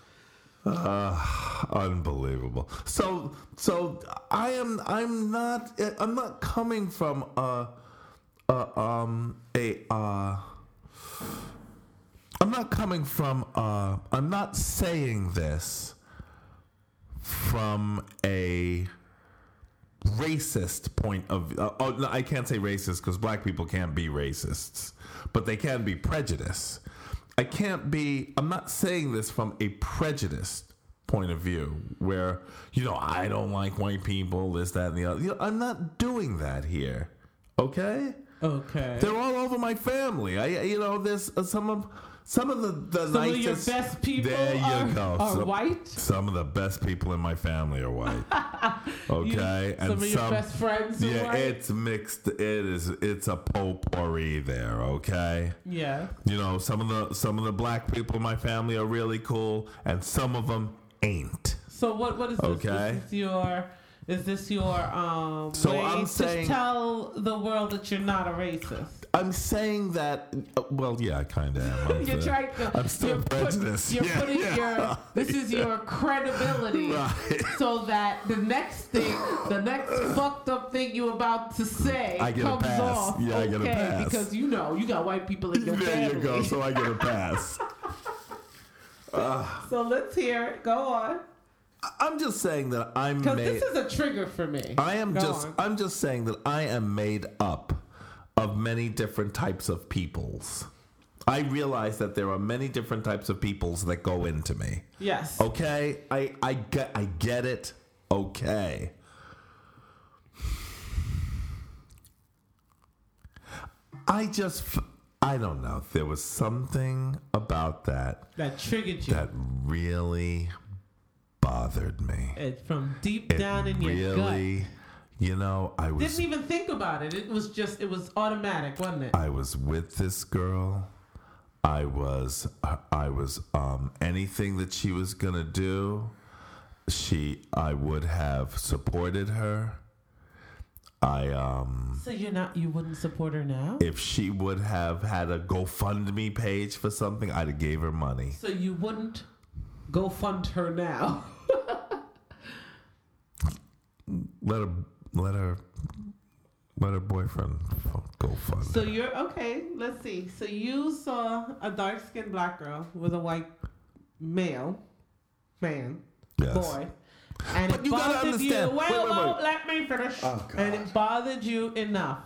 Uh, unbelievable. So, so I am. I'm not. I'm not coming from a, a um, a. Uh, I'm not coming from. Uh, I'm not saying this from a racist point of. Uh, oh, no, I can't say racist because black people can't be racists, but they can be prejudiced. I can't be. I'm not saying this from a prejudiced point of view, where you know I don't like white people, this, that, and the other. You know, I'm not doing that here. Okay, Okay. they're all over my family. I, you know, there's uh, some of some of the the Some of your nicest. best people there you are, go. are Some- white. Some of the best people in my family are white. Okay, You- some of your best friends are Yeah, white. it's mixed. It is. It's a potpourri there. Okay. Yeah. You know, some of the some of the black people in my family are really cool, and some of them ain't. So what what is this? Okay. This is your is this your um So way I'm to saying- tell the world that you're not a racist? I'm saying that. uh, Well, yeah, I kind of am. I'm You're the- trying to. I'm still you're put- you're Yeah, putting yeah. your. This is your credibility, Right. so that the next thing, the next fucked up thing you're about to say I get a comes pass. off. Yeah, I get a pass. because you know you got white people in your There family. you go. So I get a pass. So let's hear it. Go on, I'm just saying that I'm because this is a trigger for me. I am Go just on. I'm just saying that I am made up of many different types of peoples. I realize that there are many different types of peoples that go into me. Yes. Okay? I I get I get it. Okay. I just I don't know. There was something about that That triggered you. that really bothered me. it from deep It down in your gut. really, you know, I was Didn't even think about it. It was just, it was automatic, wasn't it? I was with this girl. I was I was um anything that she was going to do, she I would have supported her. I um So you're not, you wouldn't support her now? if she would have had a GoFundMe page for something, I'd have gave her money. So you wouldn't go fund her now? Let her let her let her boyfriend go fund. So you're okay. Let's see. So you saw a dark skinned black girl with a white male man yes. boy, and But it bothered you. Wait, wait, wait, wait, let me finish. Oh, and it bothered you enough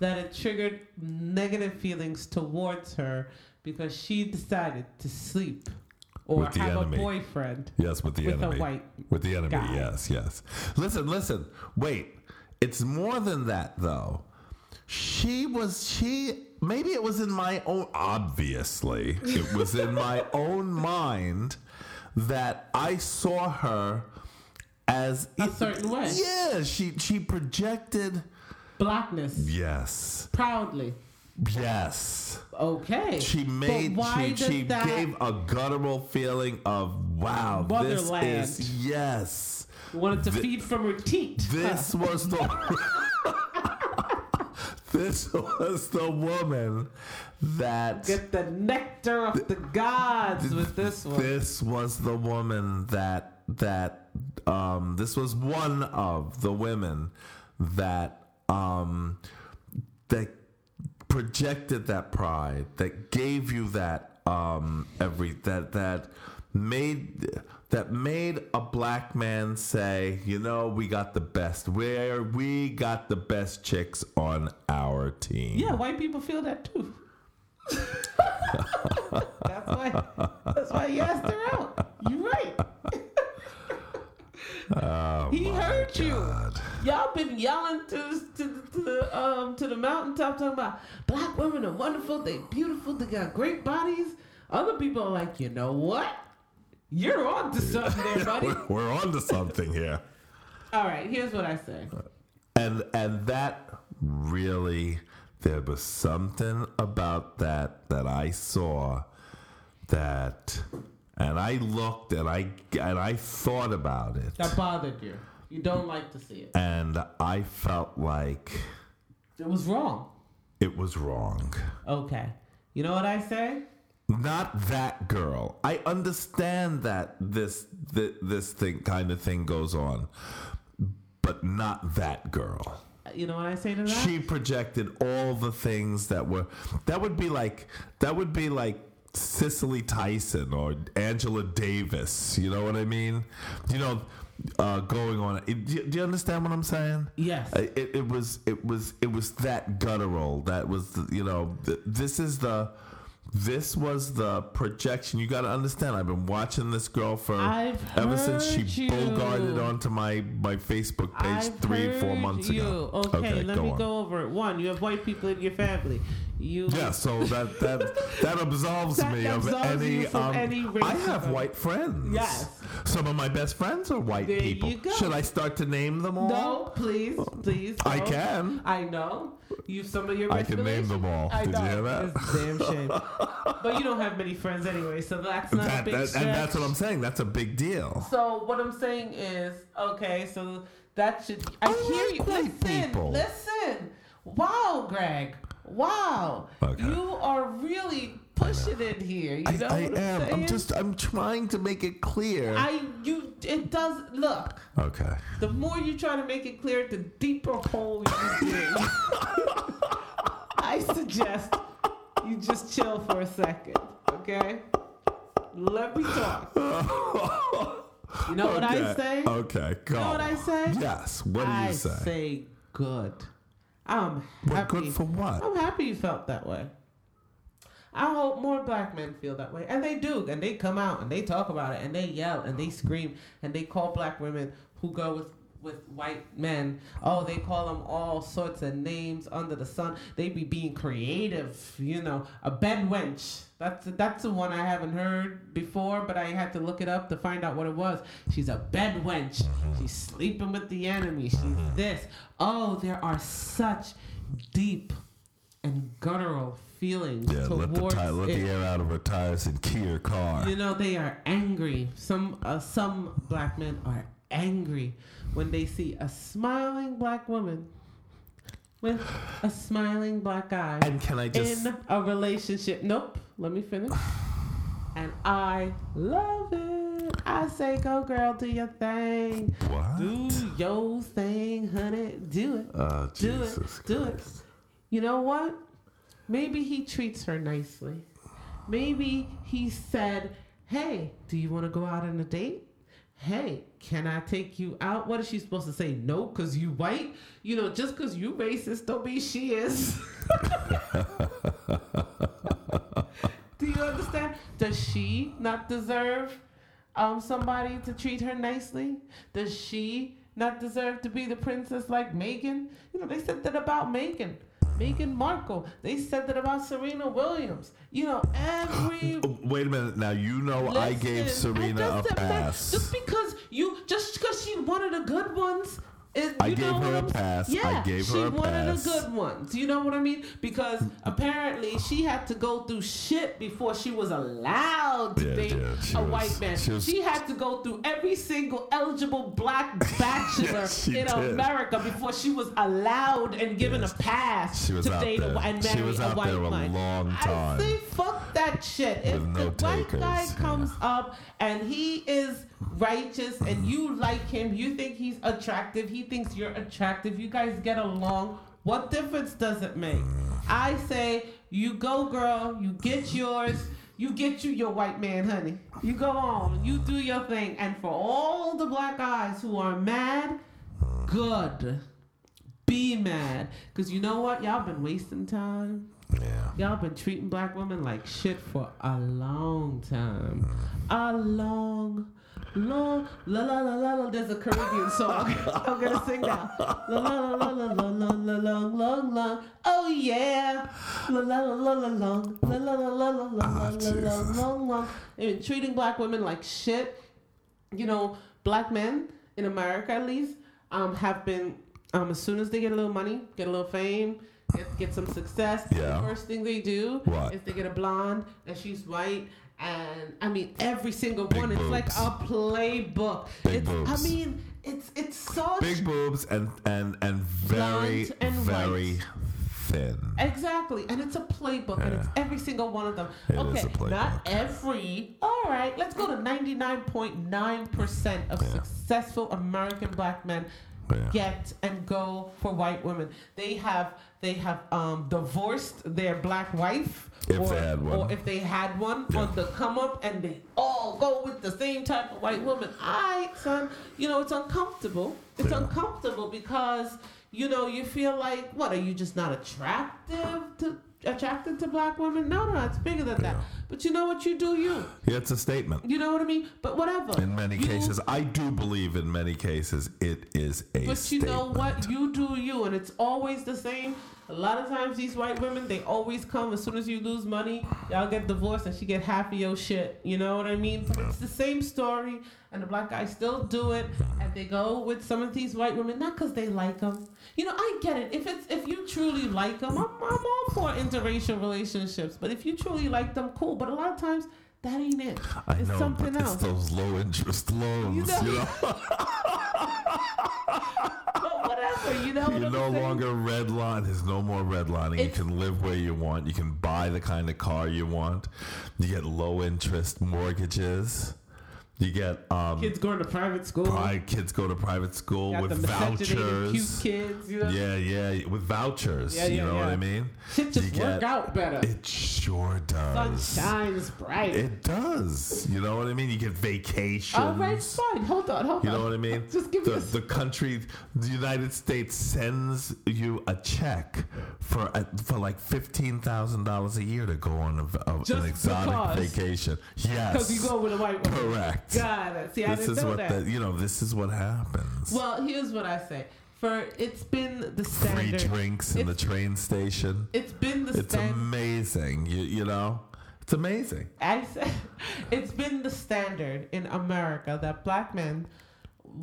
that it triggered negative feelings towards her because she decided to sleep or With the have enemy. a boyfriend Yes, with the with enemy. a white. With the enemy, guy. yes, yes. Listen, listen. Wait. It's more than that though. She was she maybe it was in my own obviously. It was in my own mind that I saw her as A certain way. Yeah, she she projected Blackness yes. proudly. Yes. Okay. She But made why she, she gave a guttural feeling of wow, Motherland. this is yes. wanted to Thi- feed from her teat? This was the This was the woman that Get the nectar of the gods with this one. this was the woman that that um this was one of the women that um that projected that pride that gave you that um, every that that made that made a black man say, you know, we got the best. Where we got the best chicks on our team. Yeah, white people feel that too. that's why. That's why you asked her out. You're right. He heard you. God. Y'all been yelling to to, to the um to the mountaintop talking about black women are wonderful, they beautiful, they got great bodies. Other people are like, you know what? You're on to something there, buddy. We're, we're on to something here. All right, here's what I say. and and that really there was something about that that I saw that and I looked and I and I thought about it That bothered you. You don't like to see it. and I felt like It was wrong. it was wrong. Okay. You know what I say? Not that girl. I understand that this th- this thing kind of thing goes on, but not that girl. You know what I say to that? she projected all the things that were that would be like that would be like Cicely Tyson or Angela Davis. You know what I mean? You know, uh, going on. Do you, do you understand what I'm saying? Yes. Uh, It, it was it was it was that guttural. That was the, you know th- this is the this was the projection. You got to understand. I've been watching this girl for I've ever since she you. bogarted onto my my Facebook page I've three four months you. ago. Okay, let me on. go over it. One, you have white people in your family. You Yeah, so that that that absolves That me of any. um, any I have white friends. Yes. some of my best friends are white There people. go. Should I start to name them all? No, please, please. I don't. can. I know. You some of your. I can name them all. I Did you know. hear that? It's damn shame. but you don't have many friends anyway, so that's not a big that, and that's what I'm saying. That's a big deal. So what I'm saying is, okay, so that should. I, I hear you. Listen, people. listen. Wow, Greg. Wow. Okay. You are really pushing it here. You I, know I what I'm am. saying? I'm just. I'm trying to make it clear. I you. It does look. okay. The more you try to make it clear, the deeper hole you dig. I suggest you just chill for a second, okay? Let me talk. You know what I Okay. say? Okay. Go. You know what I say? Yes. What do you I say? say good. I'm happy. good for what? I'm happy you felt that way. I hope more black men feel that way. And they do. And they come out and they talk about it and they yell and they scream and they call black women who go with with white men. Oh, they call them all sorts of names under the sun. They be being creative, you know. A bed wench. That's that's the one I haven't heard before, but I had to look it up to find out what it was. She's a bed wench. Mm-hmm. She's sleeping with the enemy. She's mm-hmm. this. Oh, there are such deep and guttural feelings Yeah. Let the tire, let the air out of her tires and key her car. You know, they are angry. Some uh, some black men are angry when they see a smiling black woman with a smiling black guy And can I just? in a relationship. Nope. Let me finish. And I love it. I say, go girl, do your thing. what? Do your thing, honey. Do it. Oh, Do it. Jesus Do it. You know what? Maybe he treats her nicely. Maybe he said, Hey, do you want to go out on a date? Hey, can I take you out? What is she supposed to say? No, because you white? You know, just because you racist don't mean she is. do you understand? Does she not deserve um, somebody to treat her nicely? Does she not deserve to be the princess like Meghan? You know, they said that about Meghan. Meghan Markle. They said that about Serena Williams. You know, every Wait a minute. Now you know I gave Serena a just said that pass. Just because you, just because she one of the good ones. Is, I gave her a pass. I Yeah, gave she her a one pass. of the good ones. You know what I mean? Because mm. apparently she had to go through shit before she was allowed to Yeah, date yeah, a was- white man. she She, had to go through every single eligible black bachelor she in did. America before she was allowed and given Yes. a pass She was to out date a, there. whi- and She marry was a out white there a man. long I say fuck that shit. If With the no white guy takers, comes up and he is righteous and mm-hmm. you like him, you think he's attractive, he thinks you're attractive, you guys get along, what difference does it make? Mm-hmm. I say you go girl, you get yours, You get you your white man, honey. You go on, you do your thing. And for all the black guys who are mad, good. Be mad. Because you know what? Y'all been wasting time. Yeah. Y'all been treating black women like shit for a long time. A long, long, la la la la la. There's a Caribbean song. I'm gonna sing now. La la la la la la la la long, long, long. Oh yeah. La la la la la long. La la la la la la la la long, long, long. Treating black women like shit. You know, black men in America at least um, have been um, as soon as they get a little money, get a little fame, get, get some success. Yeah. The first thing they do What? is they get a blonde and she's white. And I mean, every single Big one. It's like a playbook. Big it's, boobs. I mean, it's it's such Big boobs and and and very and very white. thin. Exactly, and it's a playbook, and it's every single one of them. It is okay, not every. All right, let's go to ninety-nine point nine percent of Yeah. successful American black men Yeah. get and go for white women. They have they have um, divorced their black wife, If or, they had one. or if they had one Yeah. on the come up, and they all go with the same type of white woman. I, son, you know it's uncomfortable. It's Yeah. uncomfortable because you know you feel like what are you just not attractive to attracted to black women? No, no, it's bigger than that. But you know what? You do you. Yeah, it's a statement. You know what I mean? But whatever. In many You- cases, I do believe in many cases it is a But you statement. know what? You do you, and it's always the same. A lot of times, these white women, they always come as soon as you lose money, y'all get divorced, and she get half of your shit. You know what I mean? But it's the same story, and the black guys still do it, and they go with some of these white women, not because they like them. You know, I get it. If it's if you truly like them, I'm, I'm all for interracial relationships. But if you truly like them, cool. But a lot of times, that ain't it. I it's know, something but else. it's those low interest loans. You You know- but whatever, you know. You're no longer redline. There's no more redlining. You It's- can live where you want. You can buy the kind of car you want. You get low interest mortgages. You get um, Kids going to private school. pri- kids go to private school with miscegenated cute vouchers. kids, you know. Yeah, yeah, with vouchers. Yeah, yeah, you yeah, know what. I mean? Shit just You work get- out better. It sure Sun does. shines bright. It does. You know what I mean? You get vacations. All right, fine. Hold on, hold You on. You know what I mean? Just give me the, this. the country, the United States sends you a check for a, for like fifteen thousand dollars a year to go on a, a, an exotic because. vacation. Yes, Because you go with a white woman. correct. Got it. See, I this didn't is know what that. the, you know. This is what happens. well, here's what I say. For it's been the standard. Free drinks in the train station. It's been the standard It's standard. amazing. You you know, it's amazing. I said it's been the standard in America that black men,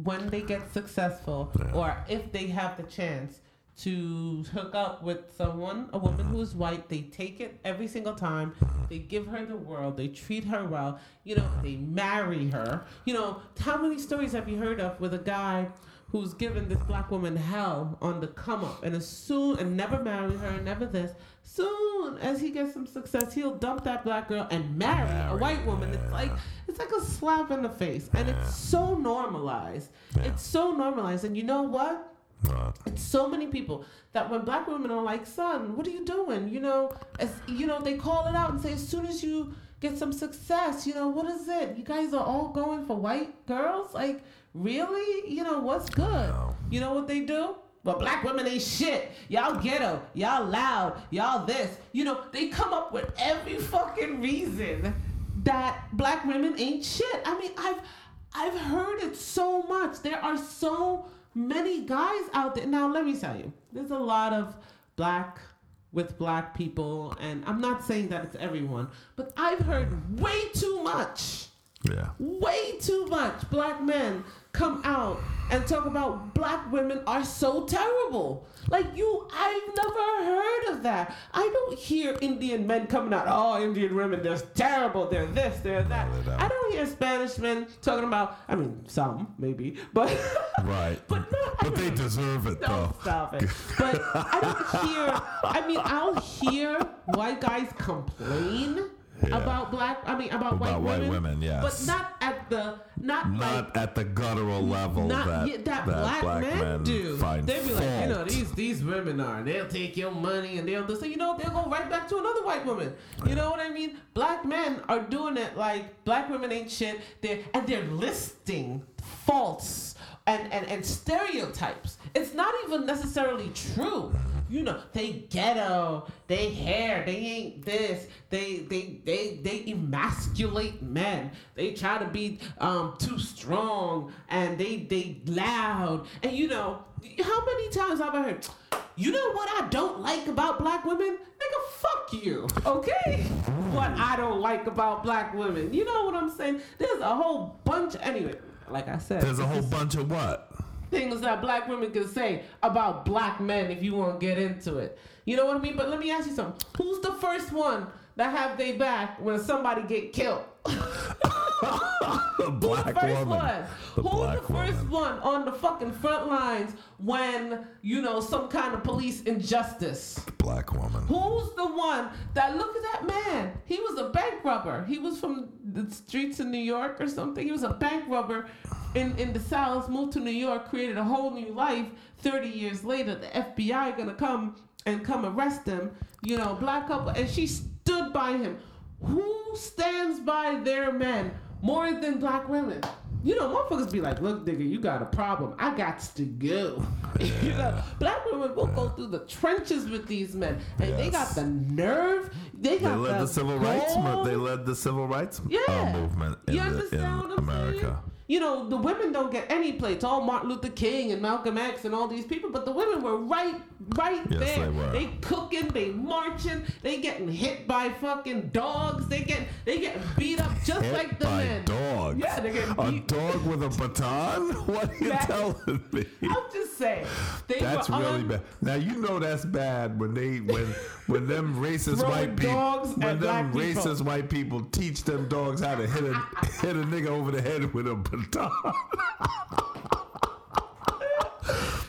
when they get successful Yeah. or if they have the chance to hook up with someone, a woman who is white, they take it every single time. They give her the world. They treat her well. You know, they marry her. You know, how many stories have you heard of with a guy? Who's given this black woman hell on the come up, and as soon and never marry her, never this. Soon as he gets some success, he'll dump that black girl and marry, a white woman. It's like it's like a slap in the face, and it's so normalized. It's so normalized, and you know what? It's so many people that when black women are like, "Son, what are you doing?" You know, as you know, they call it out and say, "As soon as you get some success, you know, what is it? You guys are all going for white girls? Like, really? You know, what's good? You know what they do?" Well, black women ain't shit. Y'all ghetto. Y'all loud. Y'all this. You know, they come up with every fucking reason that black women ain't shit. I mean, I've I've heard it so much. There are so many guys out there. Now, let me tell you, there's a lot of black with black people, and I'm not saying that it's everyone, but I've heard way too much yeah. way too much black men come out and talk about black women are so terrible. Like you, I've never heard of that. I don't hear Indian men coming out, oh, Indian women, they're terrible, they're this, they're that. they don't. I don't hear Spanish men talking about, I mean, some maybe, but Right. But no, I but they don't- deserve it though. stop it. But I don't hear. I mean, I'll hear white guys complain Yeah. about black. I mean about, About white, white women, yes. but not at the not, like Not at the guttural level not that, yeah, that, black, men, do. find They'd be like, you know, these these women are. They'll take your money and they'll just say, you know, they'll go right back to another white woman. You know what I mean? Black men are doing it like black women ain't shit. They're and they're listing faults and and and stereotypes. It's not even necessarily true. You know, they ghetto, they hair, they ain't this, they they they they emasculate men. They try to be um too strong and they they loud. And you know, how many times have I heard you know what I don't like about black women? Nigga, fuck you. Okay? what I don't like about black women. You know what I'm saying? There's a whole bunch anyway, like I said. There's a whole bunch of what? things that black women can say about black men if you want to get into it. You know what I mean? But let me ask you something. Who's the first one that have they back when somebody get killed? The Who's black the first woman. one? The Who's the first woman. one on the fucking front lines when, you know, some kind of police injustice? The Black woman. Who's the one that look at that man? He was a bank robber. He was from the streets of New York or something. He was a bank robber in, in the South, moved to New York, created a whole new life. 30 years later, the FBI gonna come and come arrest him. You know, black couple and she stood by him. Who stands by their men more than black women? You know, motherfuckers be like, look, nigga, you got a problem. I got to go. you know, black women will go through the trenches with these men. And they got the nerve. They They got led the civil rights. mo- They led the civil rights uh, movement in, You the, in what I'm America. saying? You know, the women don't get any play. It's all Martin Luther King and Malcolm X and all these people, but the women were right, right Yes, there. they were. cooking, they marching, they getting hit by fucking dogs. They get they get beat up just Hit like the by men. dogs. Yeah, they're getting a dog with a baton. What are you That- telling me? I'm just saying. They That's really un- bad. Now you know that's bad when they when when them racist white people when them black people. racist white people teach them dogs how to hit a hit a nigga over the head with a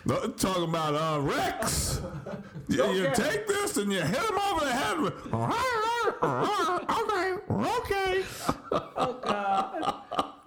No, talking about uh, Rex. You, you take this and you hit him over the head with. okay, okay. Oh God.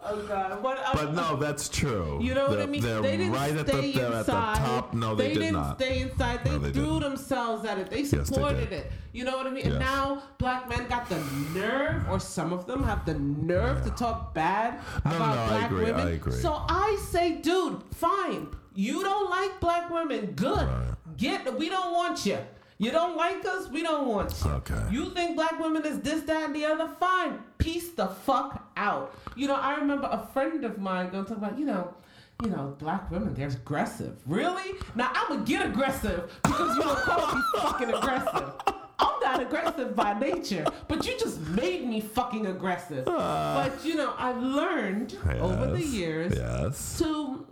Oh God. What, uh, But no, that's true. You know what they're, I mean? They're they didn't right at stay the they're at the inside. top. No, they, did didn't not. stay inside. They, No, they threw didn't. themselves at it. They they supported did. it. You know what I mean? And now black men got the nerve, or some of them have the nerve to talk bad No, about no, I black agree, women. I agree. So I say, dude, fine. You don't like black women. Good. Right. Get. We don't want you. You don't like us. We don't want you. Okay. You think black women is this, that, and the other? Fine. Peace the fuck out. You know, I remember a friend of mine going to talk about, you know, you know, black women, they're aggressive. Really? Now I'm gonna get aggressive because you don't call me fucking aggressive. I'm not aggressive by nature, but you just made me fucking aggressive. Uh. but you know, I've learned over the years Yes. to,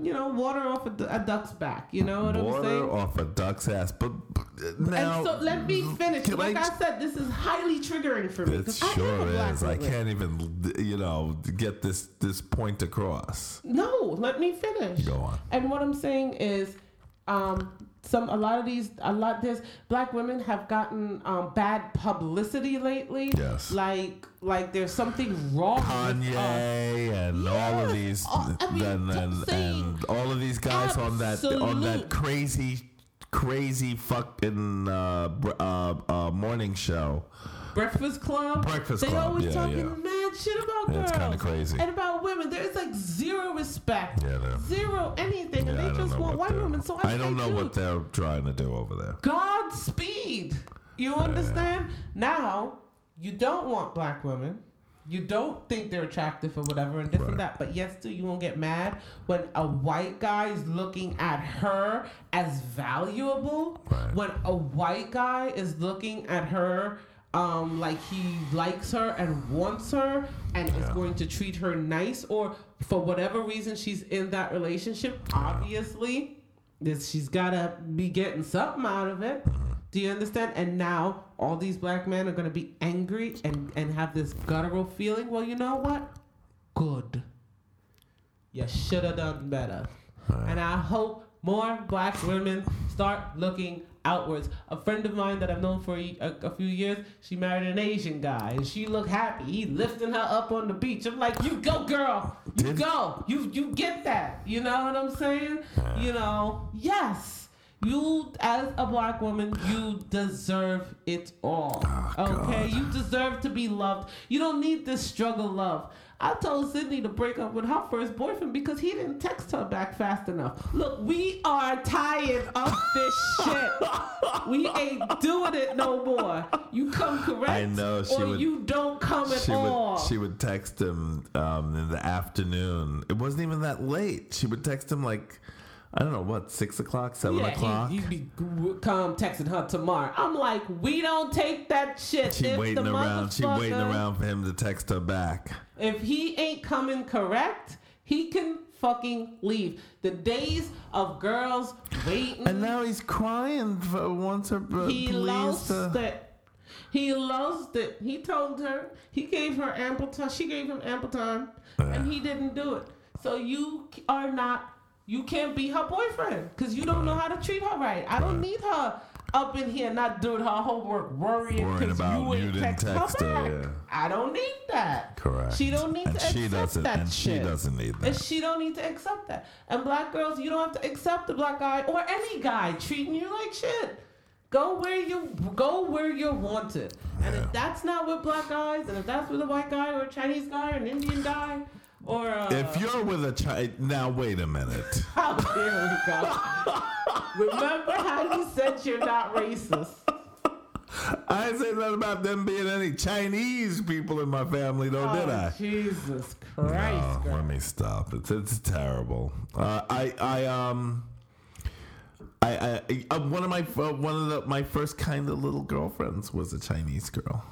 you know, water off a, a duck's back. You know what I'm saying? Water off a duck's ass. But, but now, and so let me finish. Can like I- I, said, this is highly triggering for me. it 'cause I am a sure black is. I can't even, you know, get this this point across. No, let me finish. Go on. And what I'm saying is, um, some a lot of these a lot there's black women have gotten um, bad publicity lately. Yes. Like like there's something wrong. Kanye and all of these Oh, I mean, and, and, and all of these guys on that on that crazy crazy fucking uh, uh, uh, morning show. Breakfast Club. Breakfast they Club, always yeah, talking yeah. mad shit about Yeah, girls. it's kinda crazy. And about women. There's like zero respect. Yeah, Zero anything. and they just want white women. So I, I don't know what they're trying to do over there. Godspeed. You understand? Now, you don't want black women. You don't think they're attractive or whatever and this Right. and that. But yes, too, you won't get mad when a white guy is looking at her as valuable. Right. When a white guy is looking at her um, like he likes her and wants her and is going to treat her nice or for whatever reason she's in that relationship, obviously this she's gotta be getting something out of it. Do you understand? And now all these black men are gonna be angry and, and have this guttural feeling. Well, you know what? Good. You should have done better. And I hope more black women Start looking outwards. A friend of mine that I've known for a, a, a few years, she married an Asian guy, and she looked happy. He lifting her up on the beach. I'm like, you go, girl. You go. You you get that. You know what I'm saying? You know, yes. You, as a black woman, you deserve it all. Ah, okay, God. you deserve to be loved. You don't need this struggle love. I told Sydney to break up with her first boyfriend because he didn't text her back fast enough. Look, we are tired of this shit. We ain't doing it no more. You come correct, I know, she or would- you don't come at She all. would she would text him um, in the afternoon. It wasn't even that late. She would text him like I don't know what six o'clock, seven yeah, o'clock. he, would be come texting her tomorrow. I'm like, we don't take that shit. she If waiting the around. She waiting around for him to text her back. If he ain't coming correct, he can fucking leave. The days of girls waiting. And now he's crying for wants her uh, he lost to. it. He lost it. He told her. He gave her ample time. She gave him ample time, and he didn't do it. So you are not. You can't be her boyfriend because you don't know how to treat her right. I don't need her up in here not doing her homework, worrying because you ain't text, text her her, back. yeah. I don't need that. Correct. She don't need and to she accept that and shit. she doesn't need that. And she don't need to accept that. And black girls, you don't have to accept the black guy or any guy treating you like shit. Go where you go where you're wanted. And Yeah. if that's not with black guys, and if that's with a white guy or a Chinese guy or an Indian guy, or uh, If you're with a child, now wait a minute. how dare we go? Remember how you said you're not racist? I didn't say nothing about them being any Chinese people in my family, though, did Oh, I? Jesus Christ, No, let me stop. It's it's terrible. Uh, I I um. I, I uh, one of my uh, one of the, my first kind of little girlfriends was a Chinese girl.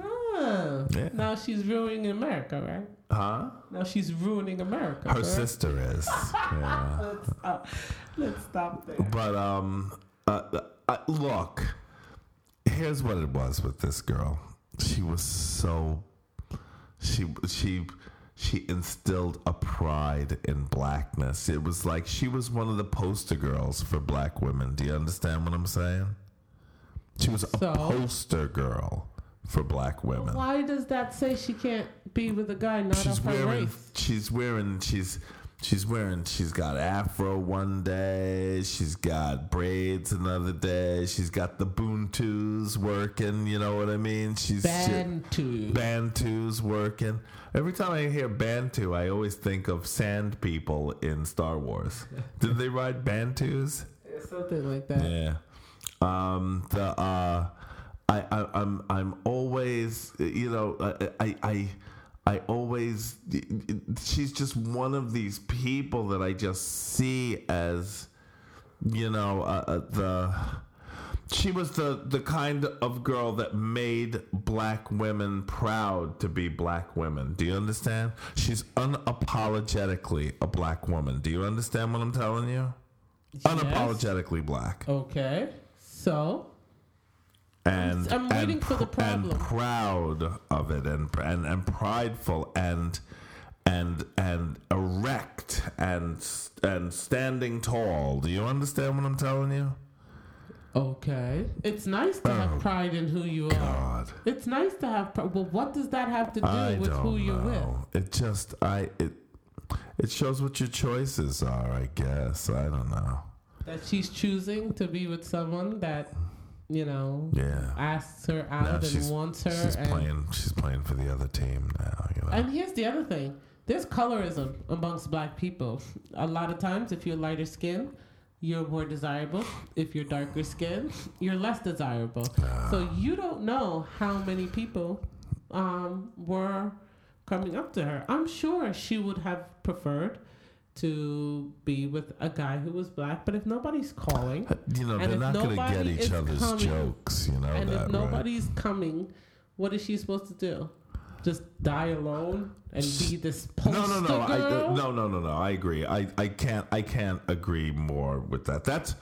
Ah, Yeah. Now she's ruining America, right? Huh? Now she's ruining America. Her correct? sister is. Yeah. Let's, uh, let's stop there. But um, uh, uh, look, here's what it was with this girl. She was so she she she instilled a pride in blackness. It was like she was one of the poster girls for black women. Do you understand what I'm saying? She was a So? poster girl for black women. Why does that say she can't be with a guy not she's of her wearing race? she's wearing she's she's wearing she's got afro one day she's got braids another day she's got the buntus working you know what i mean she's Bantu. she, bantus working every time i hear bantu i always think of sand people in star wars did they ride bantus Something like that. yeah. Um, the uh, I, I I'm I'm always you know I I I always she's just one of these people that I just see as you know uh, uh, the she was the the kind of girl that made black women proud to be black women. Do you understand? She's unapologetically a black woman. Do you understand what I'm telling you? Unapologetically black. Okay. So, And I'm waiting and, for the pr- and proud of it and and and prideful and and and erect and and standing tall. Do you understand what I'm telling you? okay. It's nice to Oh, have pride in who you are. God. It's nice to have pride. Well, what does that have to do I with who you're with? It just I it it shows what your choices are, I guess. I don't know. That she's choosing to be with someone that, you know, Yeah. asks her out and she's, wants her. she's and, playing she's playing for the other team now, you know. And here's the other thing there's colorism amongst black people. A lot of times, if you're lighter skin, you're more desirable. If you're darker skin, you're less desirable. So you don't know how many people um, were coming up to her. I'm sure she would have preferred to be with a guy who was black, but if nobody's calling, you know, they're not gonna get each other's coming- jokes, you know and that, if right? nobody's coming, what is she supposed to do? Just die alone and be this poster No, no, no. I, uh, no, no, no, no. I agree. I, I can't. I can't agree more with that. That's,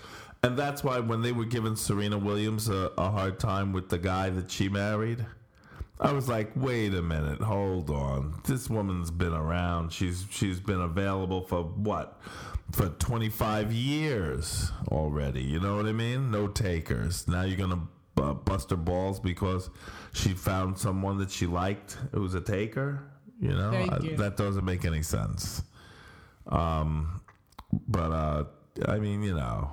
and that's why when they were giving Serena Williams a, a hard time with the guy that she married, I was like, wait a minute, hold on. This woman's been around. She's she's been available for what, for 25 years already. You know what I mean? No takers. Now you're gonna uh, bust her balls because she found someone that she liked who was a taker. You know Thank I- that doesn't make any sense. Um, but uh, I mean, you know,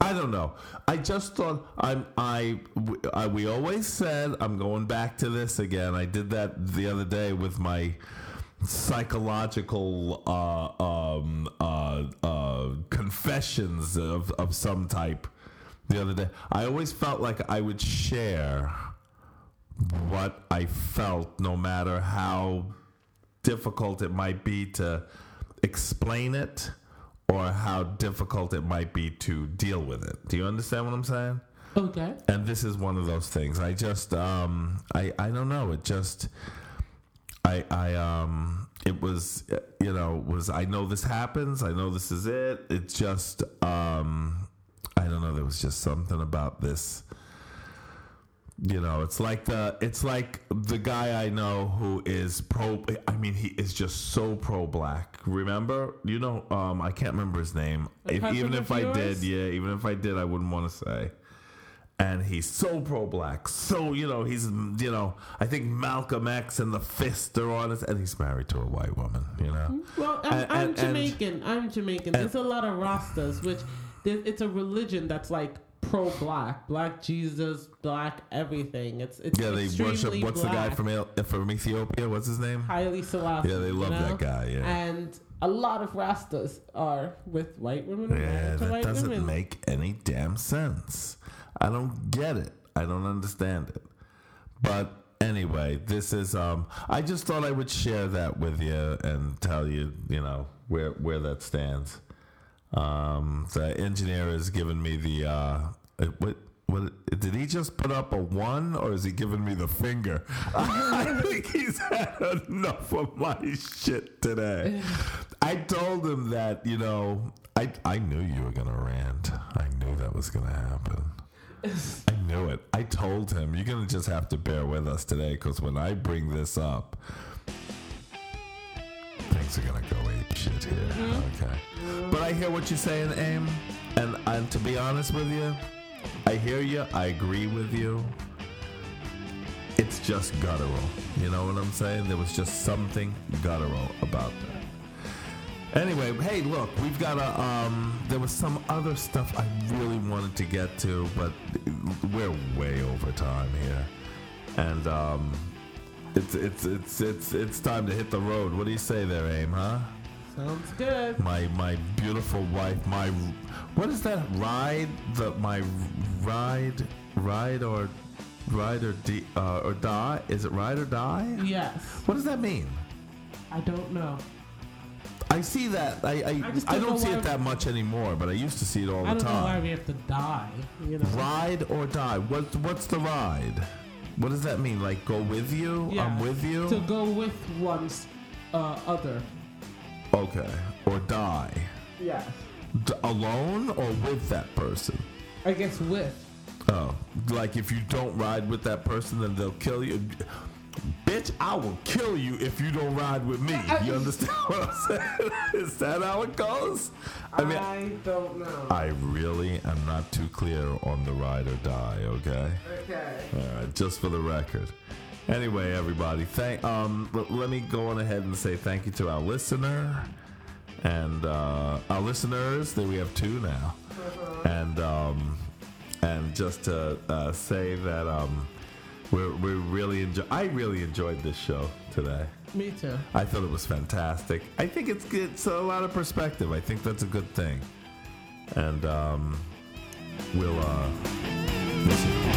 I don't know. I just thought I'm I, I we always said I'm going back to this again. I did that the other day with my psychological uh, um, uh, uh, confessions of, of some type the other day. I always felt like I would share what I felt, no matter how difficult it might be to explain it or how difficult it might be to deal with it. Do you understand what I'm saying? Okay. And this is one of those things. I just um I I don't know, it just I I um it was you know, was I know this happens. I know this is it. It's just um I don't know, there was just something about this you know, it's like the it's like the guy I know who is pro. I mean, he is just so pro black. Remember, you know, um, I can't remember his name. If, even if I yours? did, yeah, even if I did, I wouldn't want to say. And he's so pro black, so you know, he's you know, I think Malcolm X and the Fist are on it, and he's married to a white woman. You know, Well, I'm, And- I'm and- and- Jamaican. I'm Jamaican. There's a lot of Rastas, which it's a religion that's like pro black, black Jesus, black everything. It's it's yeah, they worship. What's the guy from El- from Ethiopia? What's his name? Haile Selassie. Yeah, they you love know? that guy. Yeah. And a lot of Rastas are with white women. Yeah, that doesn't women. make any damn sense. I don't get it. I don't understand it. But anyway, this is um I just thought I would share that with you and tell you, you know, where where that stands. Um the engineer has given me the uh uh, what did he just put up a one or is he giving me the finger? I think he's had enough of my shit today. I told him that, you know, I I knew you were gonna rant. I knew that was gonna happen. I knew it. I told him you're gonna just have to bear with us today because when I bring this up, things are gonna go ape shit here. Okay. But I hear what you're saying, Aim, and and to be honest with you, I hear you. I agree with you. It's just guttural. You know what I'm saying? There was just something guttural about that. Anyway, hey, look, we've got a. Um, there was some other stuff I really wanted to get to, but we're way over time here, and um, it's it's it's it's it's time to hit the road. What do you say there, Aim? Huh? Sounds good. My my beautiful wife. My what is that ride? The my ride ride or ride or di, uh, or die? Is it ride or die? Yes. What does that mean? I don't know. I see that. I I, I I don't don't see it that much anymore, but I used to see it all the time. I don't know why we have to die. You know. Ride or die. What's what's the ride? What does that mean? Like go with you? Yeah. I'm with you. To go with one's uh, other. okay. Or die. Yes. D- alone or with that person? I guess with. Oh, like if you don't ride with that person, then they'll kill you. Bitch, I will kill you if you don't ride with me. You understand what I'm saying? Is that how it goes? I mean, I don't know. I really am not too clear on the ride or die. Okay, okay. all right, just for the record. Anyway, everybody, thank. Um, l- let me go on ahead and say thank you to our listener and uh, our listeners. That we have two now, and um, and just to uh, say that um, we're we really enjoy. I really enjoyed this show today. Me too. I thought it was fantastic. I think it's it's a lot of perspective. I think that's a good thing, and um, we'll uh, we'll see.